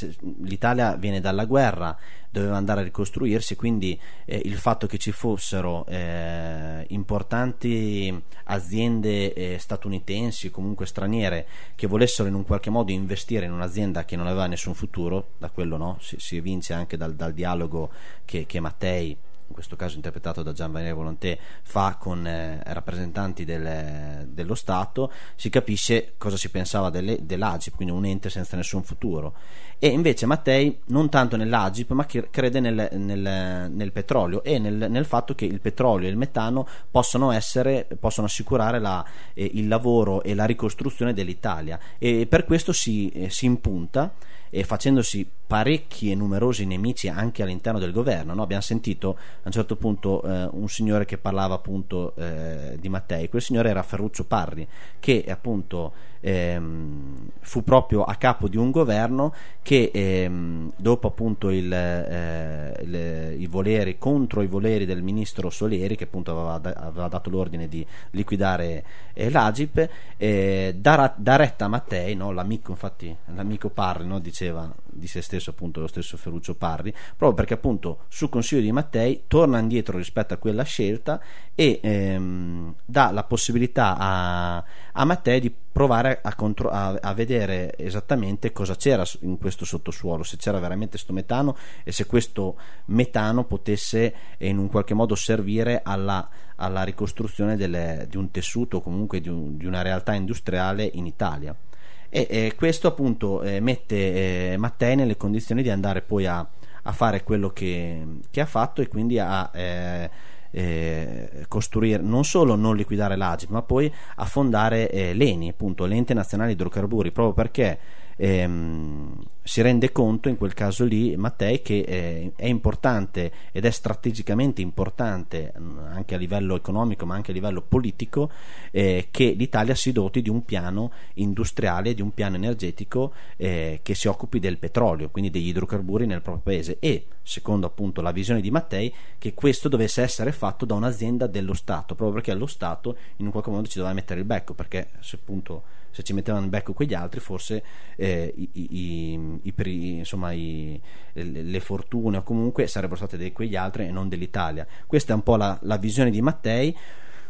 l'Italia viene dalla guerra, doveva andare a ricostruirsi, quindi eh, il fatto che ci fossero eh, importanti aziende eh, statunitensi comunque straniere che volessero in un qualche modo investire in un'azienda che non aveva nessun futuro, da quello no, si, si evince anche dal, dal dialogo che, che Mattei in questo caso interpretato da Gian Valerio Volonté, fa con eh, rappresentanti del, dello Stato, si capisce cosa si pensava delle, dell'Agip, quindi un ente senza nessun futuro. E invece Mattei non tanto nell'Agip, ma crede nel, nel, nel petrolio e nel, nel, fatto che il petrolio e il metano possono, essere, possono assicurare la, eh, il lavoro e la ricostruzione dell'Italia. E per questo si, eh, si impunta e facendosi parecchi e numerosi nemici anche all'interno del governo. No? Abbiamo sentito a un certo punto eh, un signore che parlava appunto eh, di Mattei, quel signore era Ferruccio Parri, che appunto ehm, fu proprio a capo di un governo che ehm, dopo appunto il, eh, il, i voleri contro i voleri del ministro Soleri che appunto aveva, aveva dato l'ordine di liquidare eh, l'Agip eh, da, da, retta a Mattei no? l'amico infatti l'amico Parri no? diceva di se stesso appunto lo stesso Ferruccio Parri proprio perché appunto sul consiglio di Mattei torna indietro rispetto a quella scelta e ehm, dà la possibilità a, a Mattei di provare a, contro- a, a, vedere esattamente cosa c'era in questo sottosuolo, se c'era veramente questo metano e se questo metano potesse in un qualche modo servire alla, alla ricostruzione delle, di un tessuto comunque di, un, di, una realtà industriale in Italia. E, e questo appunto eh, mette eh, Mattei nelle condizioni di andare poi a, a fare quello che, che, ha fatto e quindi a eh, eh, costruire non solo non liquidare l'Agip ma poi a fondare eh, l'ENI appunto l'ente nazionale idrocarburi proprio perché ehm, si rende conto in quel caso lì Mattei che eh, è importante ed è strategicamente importante mh, anche a livello economico ma anche a livello politico eh, che l'Italia si doti di un piano industriale, di un piano energetico eh, che si occupi del petrolio, quindi degli idrocarburi nel proprio paese. E secondo appunto la visione di Mattei che questo dovesse essere fatto da un'azienda dello Stato, proprio perché lo Stato in un qualche modo ci doveva mettere il becco perché se appunto se ci mettevano in becco quegli altri forse eh, i, i, i, insomma, le fortune o comunque sarebbero state di quegli altri e non dell'Italia. Questa è un po' la, la visione di Mattei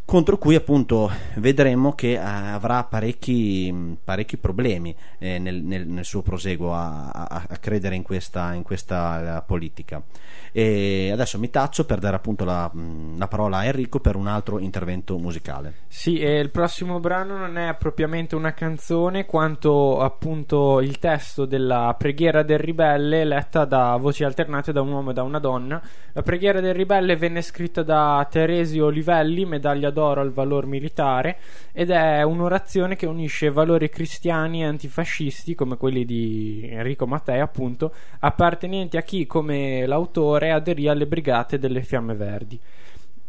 contro cui appunto vedremo che eh, avrà parecchi, parecchi problemi eh, nel, nel, nel, suo proseguo a, a, a credere in questa, in questa politica. E adesso mi taccio per dare appunto la, la, parola a Enrico per un altro intervento musicale. Sì, e il prossimo brano non è propriamente una canzone quanto appunto il testo della preghiera del ribelle letta da voci alternate da un uomo e da una donna. La preghiera del ribelle venne scritta da Teresio Livelli, medaglia d'oro al valor militare, ed è un'orazione che unisce valori cristiani e antifascisti come quelli di Enrico Mattei appunto, appartenenti a chi come l'autore aderì alle brigate delle Fiamme Verdi.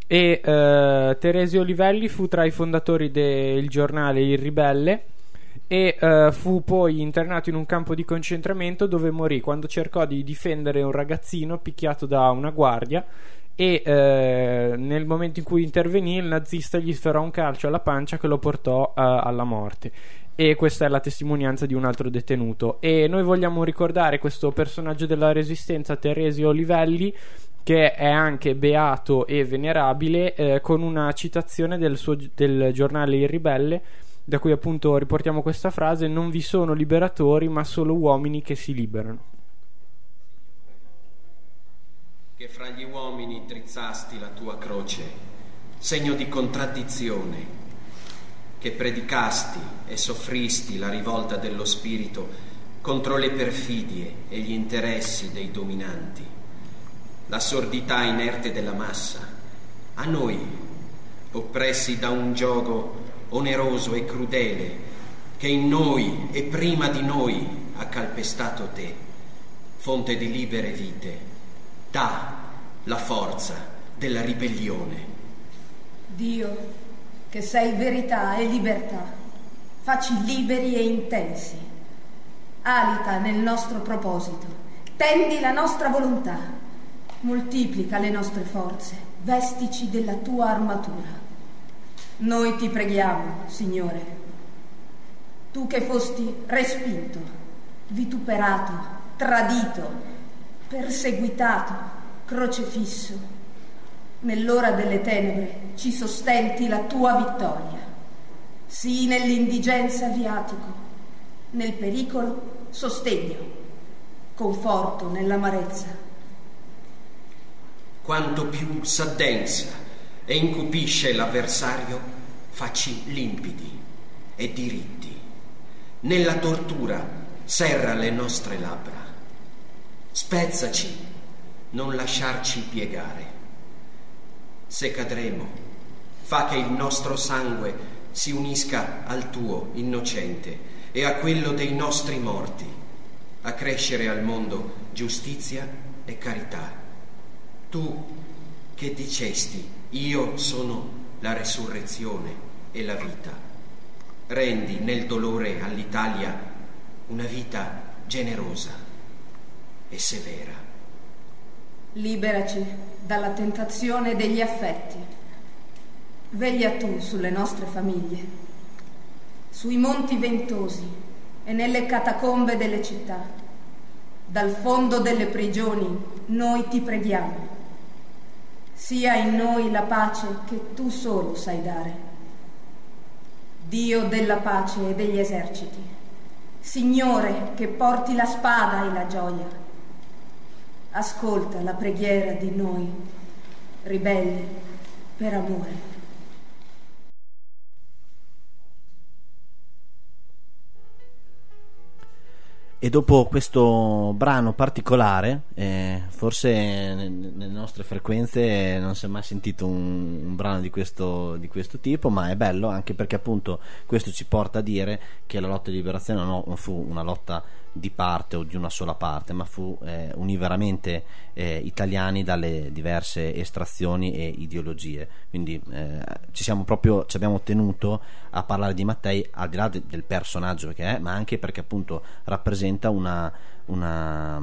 E eh, Teresio Livelli fu tra i fondatori del giornale Il Ribelle e eh, fu poi internato in un campo di concentramento dove morì quando cercò di difendere un ragazzino picchiato da una guardia e eh, nel momento in cui intervenì il nazista gli sferrò un calcio alla pancia che lo portò eh, alla morte. E questa è la testimonianza di un altro detenuto. E noi vogliamo ricordare questo personaggio della resistenza Teresio Livelli che è anche beato e venerabile eh, con una citazione del, suo, del giornale Il Ribelle da cui appunto riportiamo questa frase non vi sono liberatori ma solo uomini che si liberano che fra gli uomini drizzasti la tua croce segno di contraddizione che predicasti e soffristi la rivolta dello spirito contro le perfidie e gli interessi dei dominanti. La sordità inerte della massa a noi oppressi da un gioco oneroso e crudele che in noi e prima di noi ha calpestato te, fonte di libere vite, dà la forza della ribellione. Dio, che sei verità e libertà, facci liberi e intensi, alita nel nostro proposito, tendi la nostra volontà, moltiplica le nostre forze, vestici della tua armatura. Noi ti preghiamo, Signore, tu che fosti respinto, vituperato, tradito, perseguitato, crocefisso, nell'ora delle tenebre ci sostenti la tua vittoria, sì nell'indigenza viatico, nel pericolo sostegno, conforto nell'amarezza. Quanto più s'addensa e incupisce l'avversario, facci limpidi e diritti. Nella tortura serra le nostre labbra. Spezzaci, non lasciarci piegare. Se cadremo, fa che il nostro sangue si unisca al tuo innocente e a quello dei nostri morti, a crescere al mondo giustizia e carità. Tu che dicesti io sono la resurrezione e la vita. Rendi nel dolore all'Italia una vita generosa e severa. Liberaci dalla tentazione degli affetti. Veglia tu sulle nostre famiglie, sui monti ventosi e nelle catacombe delle città. Dal fondo delle prigioni noi ti preghiamo sia in noi la pace che tu solo sai dare. Dio della pace e degli eserciti, Signore che porti la spada e la gioia, ascolta la preghiera di noi, ribelli per amore. E dopo questo brano particolare, eh, forse ne- nelle nostre frequenze non si è mai sentito un, un brano di questo, di questo tipo, ma è bello anche perché appunto questo ci porta a dire che la lotta di liberazione non fu una lotta di parte o di una sola parte, ma fu eh, unì veramente eh, italiani dalle diverse estrazioni e ideologie. Quindi eh, ci siamo proprio ci abbiamo tenuto a parlare di Mattei al di là de- del personaggio che è, ma anche perché appunto rappresenta una, una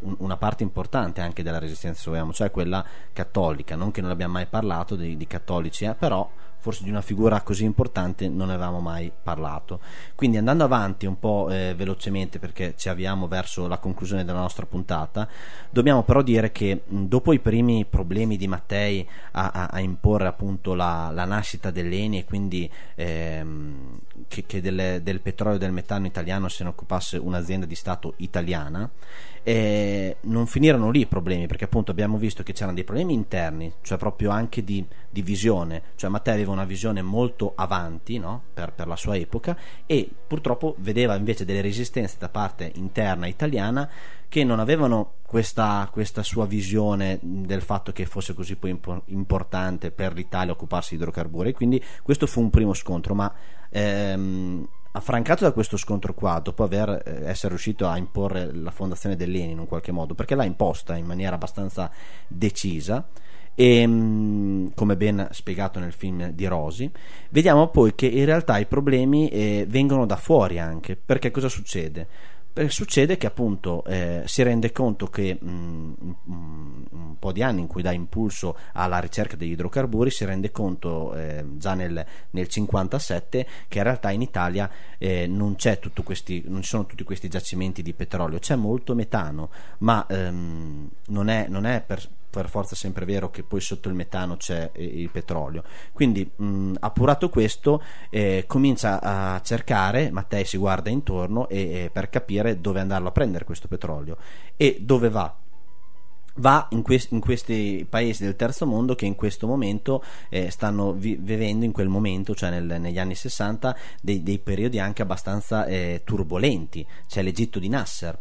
un- una parte importante anche della resistenza cioè quella cattolica, non che non abbiamo mai parlato di, di cattolici, eh, però forse di una figura così importante non avevamo mai parlato. Quindi andando avanti un po' eh, velocemente perché ci avviamo verso la conclusione della nostra puntata, dobbiamo però dire che dopo i primi problemi di Mattei a, a- a imporre appunto la, la nascita dell'Eni e quindi ehm, che, che delle- del petrolio e del metano italiano se ne occupasse un'azienda di Stato italiana, eh, non finirono lì i problemi perché appunto abbiamo visto che c'erano dei problemi interni cioè proprio anche di, di visione cioè Matteo aveva una visione molto avanti no? per, per la sua epoca e purtroppo vedeva invece delle resistenze da parte interna italiana che non avevano questa, questa sua visione del fatto che fosse così poi impo- importante per l'Italia occuparsi di idrocarburi quindi questo fu un primo scontro ma ehm, affrancato da questo scontro qua, dopo aver eh, essere riuscito a imporre la fondazione dell'ENI in un qualche modo, perché l'ha imposta in maniera abbastanza decisa, e mh, come ben spiegato nel film di Rosi, vediamo poi che in realtà i problemi eh, vengono da fuori anche, perché cosa succede? Perché succede che appunto eh, si rende conto che mh, un- un po' di anni in cui dà impulso alla ricerca degli idrocarburi si rende conto eh, già nel, nel 57 che in realtà in Italia eh, non, questi, non ci sono tutti questi giacimenti di petrolio, c'è molto metano, ma ehm, non è, non è per, per forza sempre vero che poi sotto il metano c'è il petrolio. Quindi, mh, appurato questo, eh, comincia a cercare, Mattei si guarda intorno e, e per capire dove andarlo a prendere questo petrolio e dove va va in, quest- in questi paesi del terzo mondo che in questo momento eh, stanno vi- vivendo in quel momento, cioè nel- negli anni 60, dei, dei periodi anche abbastanza eh, turbolenti. C'è l'Egitto di Nasser.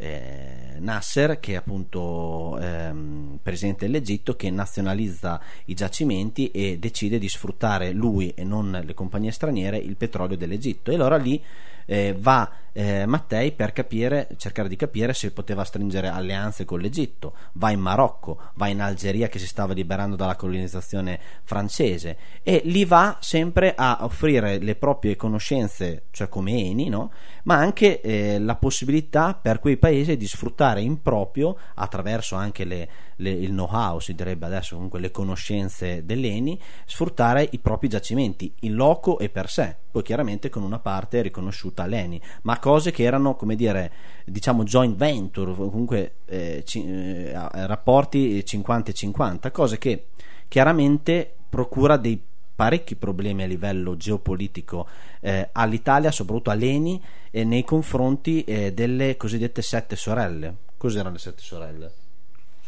Eh, Nasser che è appunto ehm, presidente dell'Egitto che nazionalizza i giacimenti e decide di sfruttare lui e non le compagnie straniere il petrolio dell'Egitto. E allora lì eh, va eh, Mattei per capire, cercare di capire se poteva stringere alleanze con l'Egitto, va in Marocco, va in Algeria che si stava liberando dalla colonizzazione francese e lì va sempre a offrire le proprie conoscenze, cioè come Eni, no? ma anche eh, la possibilità per quei paesi di sfruttare in proprio, attraverso anche le, le- il know-how, si direbbe adesso comunque le conoscenze dell'Eni, sfruttare i propri giacimenti in loco e per sé, poi chiaramente con una parte riconosciuta all'Eni, ma cose che erano, come dire, diciamo joint venture, comunque eh, ci- eh, rapporti 50-50, cose che chiaramente procura dei parecchi problemi a livello geopolitico eh, all'Italia, soprattutto all'Eni, eh, nei confronti eh, delle cosiddette sette sorelle. Cos'erano le sette sorelle?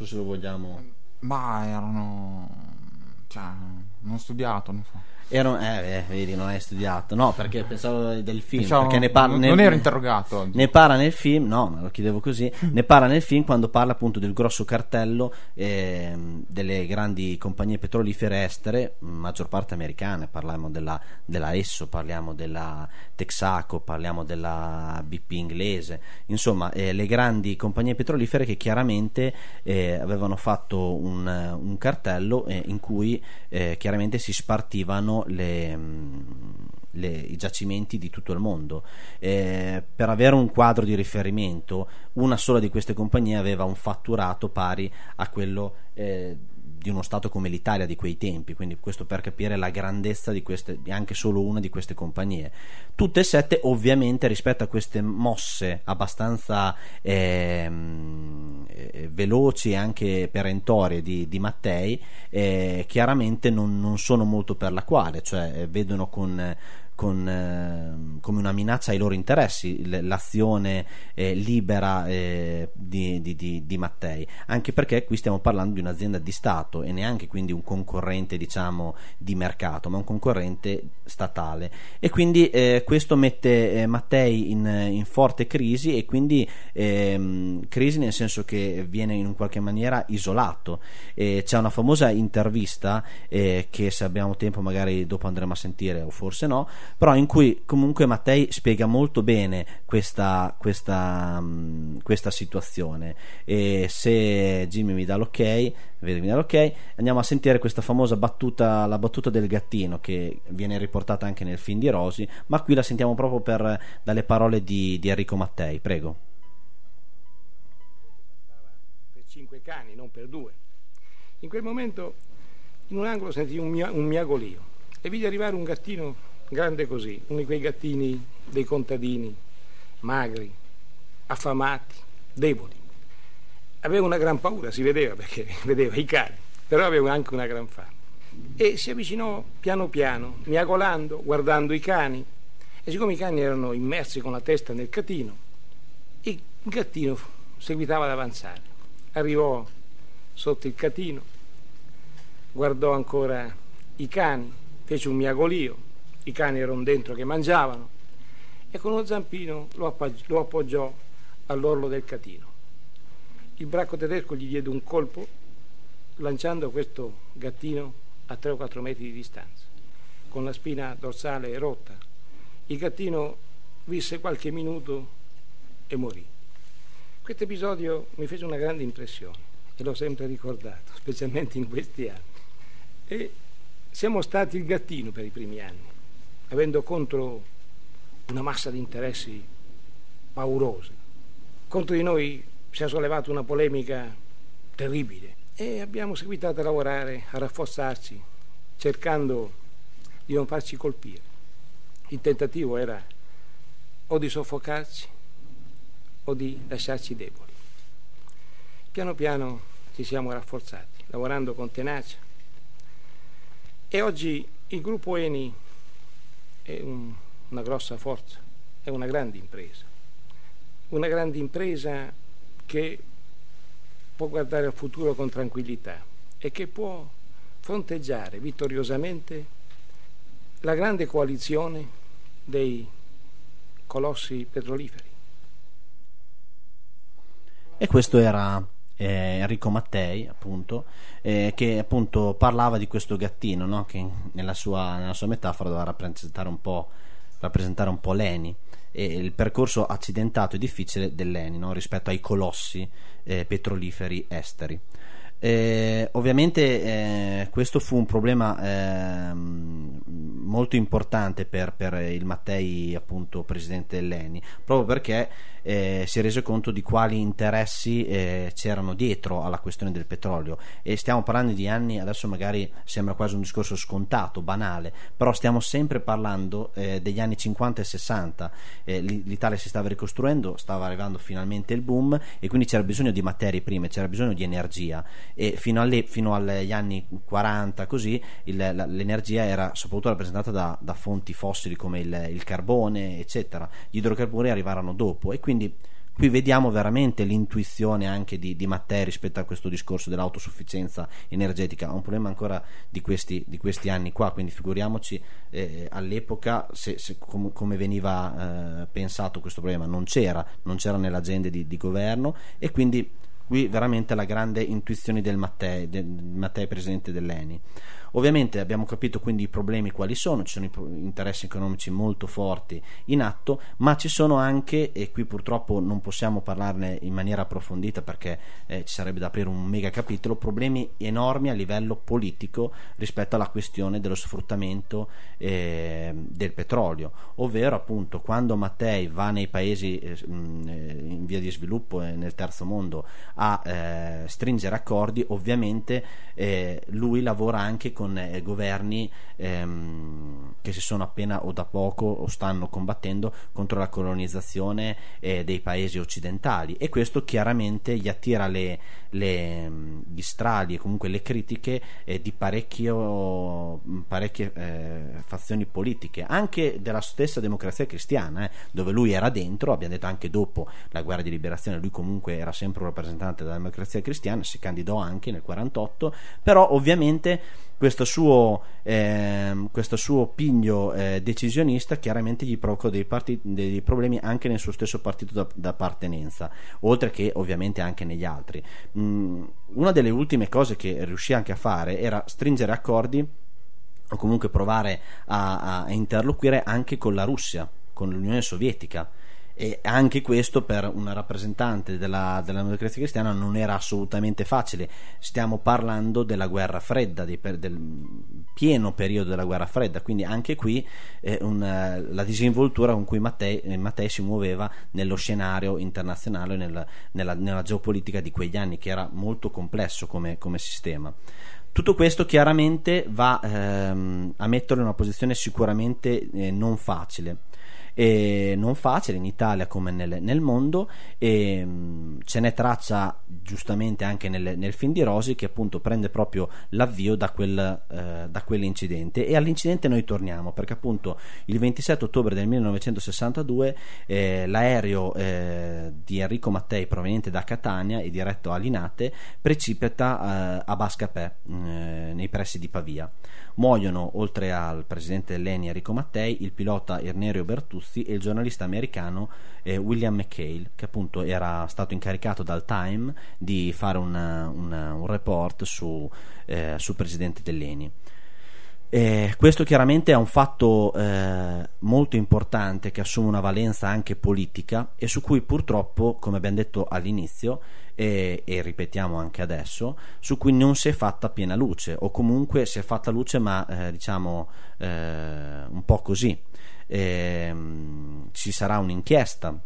So se lo vogliamo. Ma erano. cioè, non studiato, non so. Erano, eh, eh, vedi, non hai studiato. No, perché pensavo del film. Pensavo- perché ne parla non- nel- non ero interrogato oggi. Ne parla nel film, no, me lo chiedevo così. ne parla nel film quando parla appunto del grosso cartello ehm, delle grandi compagnie petrolifere estere, maggior parte americane. Parliamo della, della Esso, parliamo della Texaco, parliamo della BP inglese. Insomma, eh, le grandi compagnie petrolifere che chiaramente eh, avevano fatto un, un cartello eh, in cui eh, chiaramente si spartivano le, le- i giacimenti di tutto il mondo. Eh, per avere un quadro di riferimento, una sola di queste compagnie aveva un fatturato pari a quello eh, di uno Stato come l'Italia di quei tempi, quindi questo per capire la grandezza di queste, anche solo una di queste compagnie. Tutte e sette, ovviamente, rispetto a queste mosse abbastanza ehm, eh, veloci e anche perentorie di, di Mattei, eh, chiaramente non, non sono molto per la quale, cioè eh, vedono con con, eh, come una minaccia ai loro interessi l'azione eh, libera eh, di, di, di, di Mattei, anche perché qui stiamo parlando di un'azienda di Stato e neanche quindi un concorrente diciamo di mercato, ma un concorrente statale e quindi eh, questo mette eh, Mattei in, in forte crisi e quindi ehm, crisi nel senso che viene in qualche maniera isolato. C'è una famosa intervista eh, che se abbiamo tempo magari dopo andremo a sentire o forse no, però in cui comunque Mattei spiega molto bene questa, questa, mh, questa situazione. E se Jimmy mi dà l'ok l'ok andiamo a sentire questa famosa battuta la battuta del gattino che viene riportata anche nel film di Rosi ma qui la sentiamo proprio per, dalle parole di, di Enrico Mattei. Prego. Per cinque cani, non per due. In quel momento, in un angolo sentii un, mia- un miagolio. E vidi arrivare un gattino grande così, uno di quei gattini dei contadini, magri, affamati, deboli. Aveva una gran paura, si vedeva perché (laughs) vedeva i cani, però aveva anche una gran fame. E si avvicinò piano piano, miagolando, guardando i cani. E siccome i cani erano immersi con la testa nel catino, il gattino seguitava ad avanzare. Arrivò sotto il catino, guardò ancora i cani, fece un miagolio, i cani erano dentro che mangiavano e con uno zampino lo, appoggi- lo appoggiò all'orlo del catino. Il bracco tedesco gli diede un colpo lanciando questo gattino a 3 o 4 metri di distanza, con la spina dorsale rotta. Il gattino visse qualche minuto e morì. Questo episodio mi fece una grande impressione e l'ho sempre ricordato, (laughs) specialmente in questi anni. E siamo stati il gattino per i primi anni, avendo contro una massa di interessi paurosa. Contro di noi si è sollevata una polemica terribile e abbiamo seguitato a lavorare, a rafforzarci, cercando di non farci colpire. Il tentativo era o di soffocarci o di lasciarci deboli. Piano piano ci siamo rafforzati, lavorando con tenacia. E oggi il gruppo Eni è un- una grossa forza, è una grande impresa. Una grande impresa che può guardare al futuro con tranquillità e che può fronteggiare vittoriosamente la grande coalizione dei colossi petroliferi. E questo era eh, Enrico Mattei, appunto, eh, che appunto parlava di questo gattino, no? che nella sua, nella sua metafora doveva rappresentare un po', rappresentare un po' Leni e il percorso accidentato e difficile dell'Eni no? rispetto ai colossi eh, petroliferi esteri. Eh, ovviamente eh, questo fu un problema ehm, molto importante per, per il Mattei, appunto presidente dell'ENI, proprio perché eh, si è reso conto di quali interessi eh, c'erano dietro alla questione del petrolio. E stiamo parlando di anni, adesso magari sembra quasi un discorso scontato, banale, però stiamo sempre parlando eh, degli anni 50 e 60, Eh, l'I- l'Italia si stava ricostruendo, stava arrivando finalmente il boom e quindi c'era bisogno di materie prime, c'era bisogno di energia. E fino, alle- fino agli anni 40 così il- la- l'energia era soprattutto rappresentata da, da fonti fossili come il, il carbone eccetera. Gli idrocarburi arrivarono dopo e quindi qui vediamo veramente l'intuizione anche di, di Mattei rispetto a questo discorso dell'autosufficienza energetica è un problema ancora di questi, di questi anni qua quindi figuriamoci eh, all'epoca se, se- com- come veniva eh, pensato questo problema non c'era non c'era nell'agenda di, di governo e quindi qui veramente la grande intuizione del Mattei, del Mattei presidente dell'ENI. Ovviamente abbiamo capito quindi i problemi quali sono, ci sono interessi economici molto forti in atto, ma ci sono anche, e qui purtroppo non possiamo parlarne in maniera approfondita perché eh, ci sarebbe da aprire un mega capitolo, problemi enormi a livello politico rispetto alla questione dello sfruttamento eh, del petrolio, ovvero appunto quando Mattei va nei paesi eh, mh, eh, in via di sviluppo e nel terzo mondo a eh, stringere accordi, ovviamente eh, lui lavora anche con con eh, governi ehm, che si sono appena o da poco o stanno combattendo contro la colonizzazione eh, dei paesi occidentali. E questo chiaramente gli attira le, le, mh, gli strali e comunque le critiche eh, di mh, parecchie eh, fazioni politiche, anche della stessa democrazia cristiana, eh, dove lui era dentro, abbiamo detto anche dopo la guerra di liberazione, lui comunque era sempre un rappresentante della democrazia cristiana, si candidò anche nel 48, però ovviamente questo suo, ehm, questo suo piglio eh, decisionista chiaramente gli provocò dei, parti- dei problemi anche nel suo stesso partito da- d'appartenenza, oltre che ovviamente anche negli altri. Mm, una delle ultime cose che riuscì anche a fare era stringere accordi o comunque provare a, a interloquire anche con la Russia, con l'Unione Sovietica e anche questo per una rappresentante della, della democrazia cristiana non era assolutamente facile. Stiamo parlando della guerra fredda di, del pieno periodo della guerra fredda. Quindi anche qui eh, una, la disinvoltura con cui Mattei, eh, Mattei, si muoveva nello scenario internazionale nel, nella, nella, geopolitica di quegli anni che era molto complesso come, come sistema. Tutto questo chiaramente va ehm, a metterlo in una posizione sicuramente eh, non facile e non facile in Italia come nel, nel mondo. E mh, ce n'è traccia giustamente anche nel, nel, film di Rosi che appunto prende proprio l'avvio da, quel, eh, da quell'incidente. E all'incidente noi torniamo perché appunto il 27 ottobre del 1962 eh, l'aereo eh, di Enrico Mattei proveniente da Catania e diretto a Linate precipita eh, a Bascapè eh, nei pressi di Pavia Muoiono, oltre al presidente dell'ENI Enrico Mattei, il pilota Ernerio Bertuzzi e il giornalista americano eh, William McHale, che appunto era stato incaricato dal Time di fare una, una, un report su, eh, sul presidente dell'ENI. Eh, questo chiaramente è un fatto eh, molto importante che assume una valenza anche politica e su cui purtroppo, come abbiamo detto all'inizio, e, e, ripetiamo anche adesso, su cui non si è fatta piena luce, o comunque si è fatta luce, ma eh, diciamo eh, un po' così. Ehm, ci sarà un'inchiesta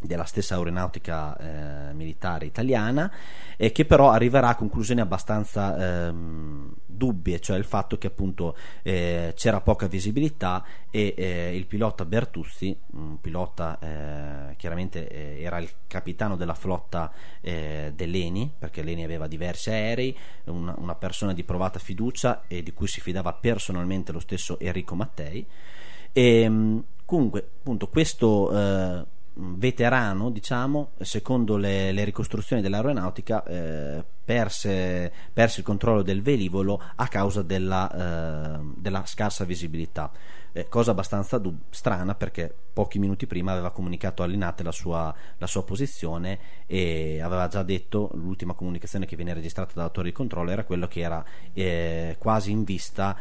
della stessa aeronautica eh, militare italiana e che però arriverà a conclusioni abbastanza ehm, dubbie, cioè il fatto che appunto eh, c'era poca visibilità e eh, il pilota Bertuzzi, un pilota eh, chiaramente eh, era il capitano della flotta dell'ENI, perché l'ENI aveva diversi aerei, una, una persona di provata fiducia e di cui si fidava personalmente lo stesso Enrico Mattei. E, ehm, comunque, appunto, questo veterano, diciamo, secondo le, le ricostruzioni dell'aeronautica, eh, perse, perse, il controllo del velivolo a causa della, eh, della scarsa visibilità. Eh, cosa abbastanza dub- strana perché pochi minuti prima aveva comunicato all'Inate la sua, la sua posizione e aveva già detto l'ultima comunicazione che viene registrata dalla torre di controllo era quello che era eh, quasi in vista,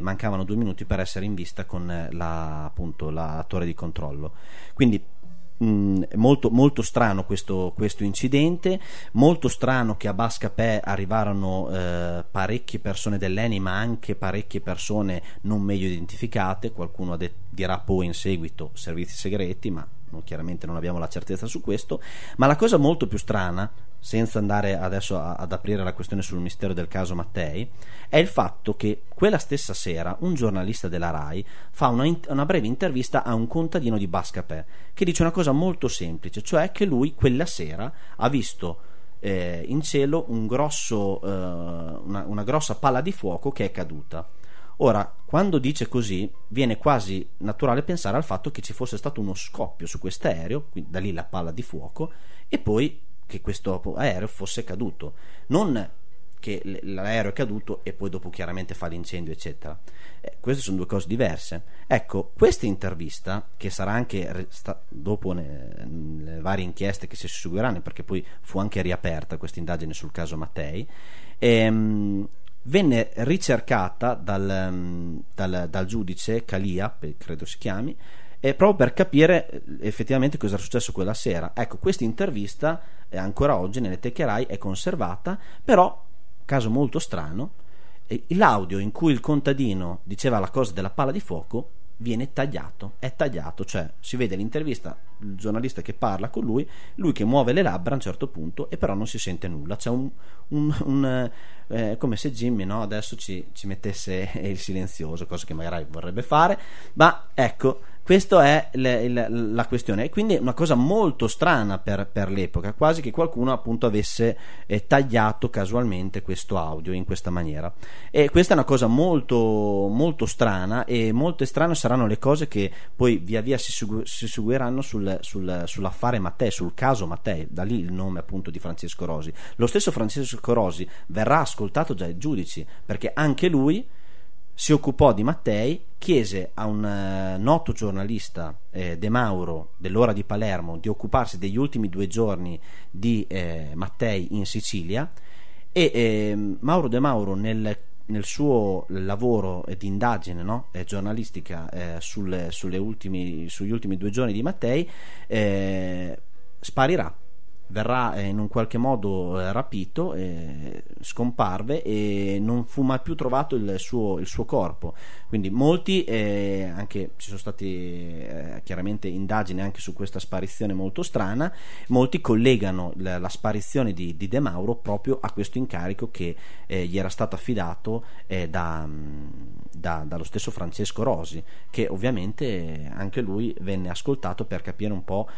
mancavano due minuti per essere in vista con la, appunto, la torre di controllo. Quindi Mm, molto, molto, strano questo, questo, incidente, molto strano che a Bascapè arrivarono eh, parecchie persone dell'ENI, ma anche parecchie persone non meglio identificate, qualcuno de- dirà poi in seguito servizi segreti, ma chiaramente non abbiamo la certezza su questo, ma la cosa molto più strana, senza andare adesso a, ad aprire la questione sul mistero del caso Mattei, è il fatto che quella stessa sera un giornalista della RAI fa una, una breve intervista a un contadino di Bascapè che dice una cosa molto semplice, cioè che lui quella sera ha visto eh, in cielo un grosso, eh, una, una grossa palla di fuoco che è caduta. Ora, quando dice così, viene quasi naturale pensare al fatto che ci fosse stato uno scoppio su quest'aereo, da lì la palla di fuoco, e poi che questo aereo fosse caduto. Non che l'aereo è caduto e poi dopo chiaramente fa l'incendio, eccetera. Eh, queste sono due cose diverse. Ecco, questa intervista, che sarà anche sta, dopo ne, le varie inchieste che si seguiranno, perché poi fu anche riaperta questa indagine sul caso Mattei, ehm, venne ricercata dal, dal, dal giudice Calia, credo si chiami, eh, proprio per capire eh, effettivamente cosa era successo quella sera. Ecco, questa intervista eh, ancora oggi nelle Teccherai è conservata, però, caso molto strano, eh, l'audio in cui il contadino diceva la cosa della palla di fuoco viene tagliato, è tagliato, cioè si vede l'intervista, il giornalista che parla con lui, lui che muove le labbra a un certo punto e però non si sente nulla, c'è un, un, un eh, come se Jimmy no, adesso ci, ci mettesse (laughs) il silenzioso, cosa che magari vorrebbe fare, ma ecco, questa è le- il- la questione. E quindi è una cosa molto strana per, per l'epoca, quasi che qualcuno appunto avesse eh, tagliato casualmente questo audio in questa maniera. E questa è una cosa molto, molto strana e molte strane saranno le cose che poi via via si, segu- si seguiranno sul- sul- sull'affare Mattei, sul caso Mattei, da lì il nome appunto di Francesco Rosi. Lo stesso Francesco Rosi verrà ascoltato dai giudici perché anche lui si occupò di Mattei, chiese a un eh, noto giornalista eh, De Mauro dell'ora di Palermo di occuparsi degli ultimi due giorni di eh, Mattei in Sicilia e ehm, Mauro De Mauro nel, nel suo lavoro di indagine no? eh, giornalistica eh, sulle ultimi- sugli ultimi due giorni di Mattei eh, sparirà verrà eh, in un qualche modo eh, rapito, eh, scomparve e non fu mai più trovato il suo, il suo corpo. Quindi molti, eh, anche ci sono state eh, chiaramente indagini anche su questa sparizione molto strana, molti collegano la, la sparizione di, di De Mauro proprio a questo incarico che eh, gli era stato affidato da, mh, da- dallo stesso Francesco Rosi, che ovviamente anche lui venne ascoltato per capire un po'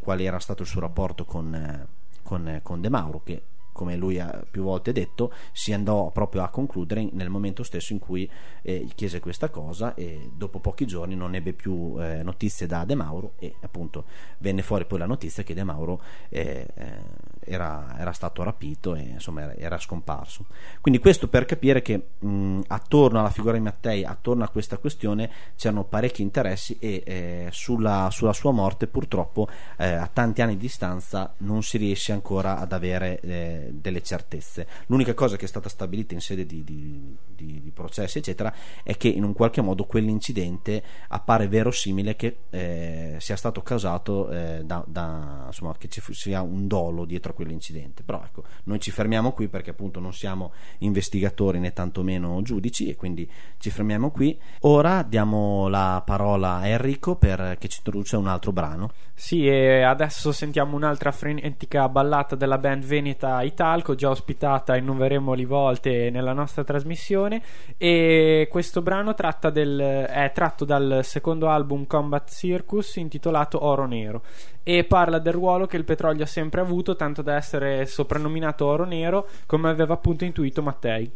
qual era stato il suo rapporto con, con, eh, con De Mauro, che come lui ha più volte detto, si andò proprio a concludere nel momento stesso in cui eh, chiese questa cosa e dopo pochi giorni non ebbe più eh, notizie da De Mauro e appunto venne fuori poi la notizia che De Mauro eh, eh, era, era stato rapito e insomma era, era scomparso. Quindi questo per capire che mh, attorno alla figura di Mattei, attorno a questa questione c'erano parecchi interessi e eh, sulla, sulla sua morte purtroppo eh, a tanti anni di distanza non si riesce ancora ad avere eh, delle certezze. L'unica cosa che è stata stabilita in sede di, di- di- di processi, eccetera, è che in un qualche modo quell'incidente appare verosimile che eh, sia stato causato eh, da, da- insomma, che ci sia un dolo dietro quell'incidente. Però ecco, noi ci fermiamo qui perché appunto non siamo investigatori né tantomeno giudici e quindi ci fermiamo qui. Ora diamo la parola a Enrico per che ci introduce un altro brano. Sì, e adesso sentiamo un'altra frenetica ballata della band veneta Italco, già ospitata innumerevoli volte nella nostra trasmissione. E questo brano tratta del- è tratto dal secondo album Combat Circus intitolato Oro Nero e parla del ruolo che il petrolio ha sempre avuto, tanto da essere soprannominato Oro Nero, come aveva appunto intuito Mattei.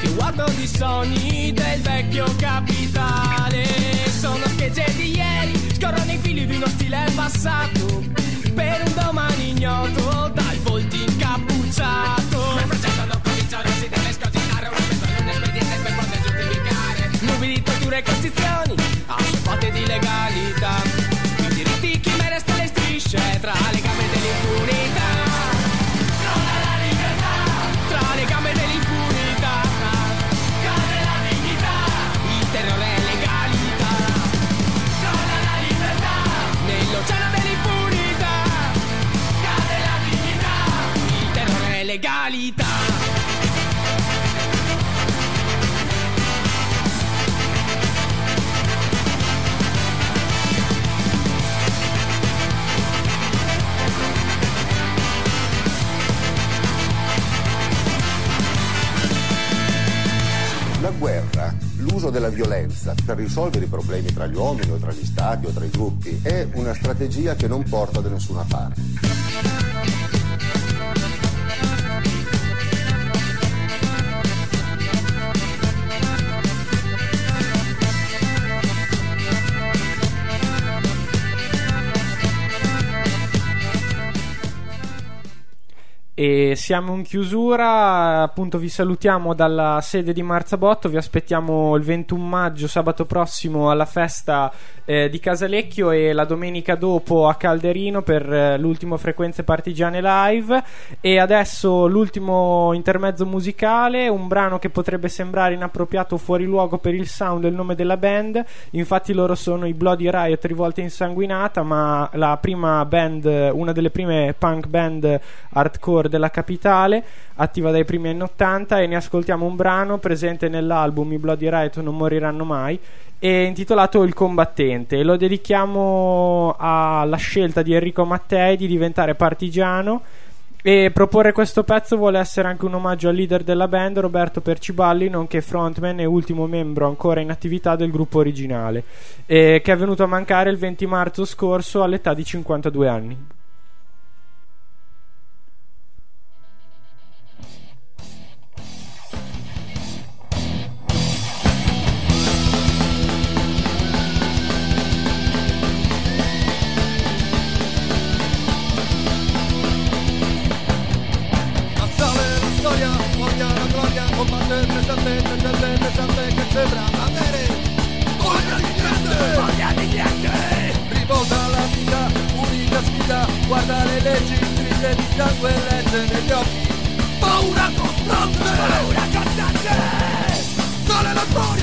che guardo di sogni del vecchio capitale. Sono schegge di ieri, scorrono i fili di uno stile passato Per un domani ignoto, dai volti incappucciato. Ma progettano provvisorio, si deve scocinare una persona, un espediente per poter giustificare. Nubi di torture e costrizioni, a sue di legali. Legalità. La guerra, l'uso della violenza per risolvere i problemi tra gli uomini o tra gli stati o tra i gruppi è una strategia che non porta da nessuna parte. E siamo in chiusura, appunto vi salutiamo dalla sede di Marzabotto, vi aspettiamo il 21 maggio, sabato prossimo, alla festa eh, di Casalecchio e la domenica dopo a Calderino per eh, l'ultimo Frequenze Partigiane Live. E adesso l'ultimo intermezzo musicale, un brano che potrebbe sembrare inappropriato fuori luogo per il sound e il nome della band, infatti loro sono i Bloody Riot rivolta insanguinata, ma la prima band, una delle prime punk band hardcore della capitale, attiva dai primi anni 80 e ne ascoltiamo un brano presente nell'album I Bloody Riot non moriranno mai e intitolato Il combattente. Lo dedichiamo alla scelta di Enrico Mattei di diventare partigiano e proporre questo pezzo vuole essere anche un omaggio al leader della band Roberto Perciballi nonché frontman e ultimo membro ancora in attività del gruppo originale e che è venuto a mancare il 20 marzo scorso all'età di 52 anni guarda le leggi, strise di sangue lente negli occhi. Paura costante, paura costante. Sale la storia,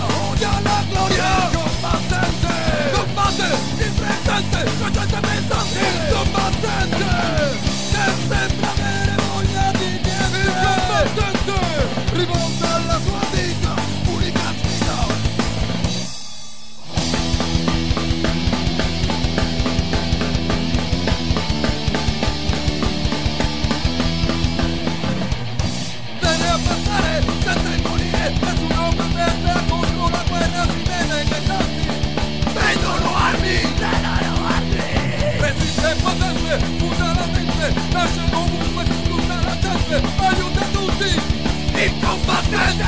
combattente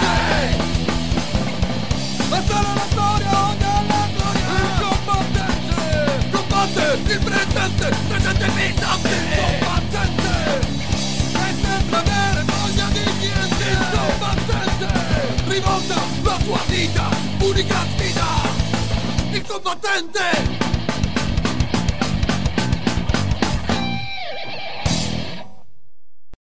Ma sarà la storia, odia la gloria. Il combattente. Combatte il presente Presente presente Il combattente. Che sembra avere voglia di niente. Il combattente. Rivolta la sua vita. Unica sfida. Il combattente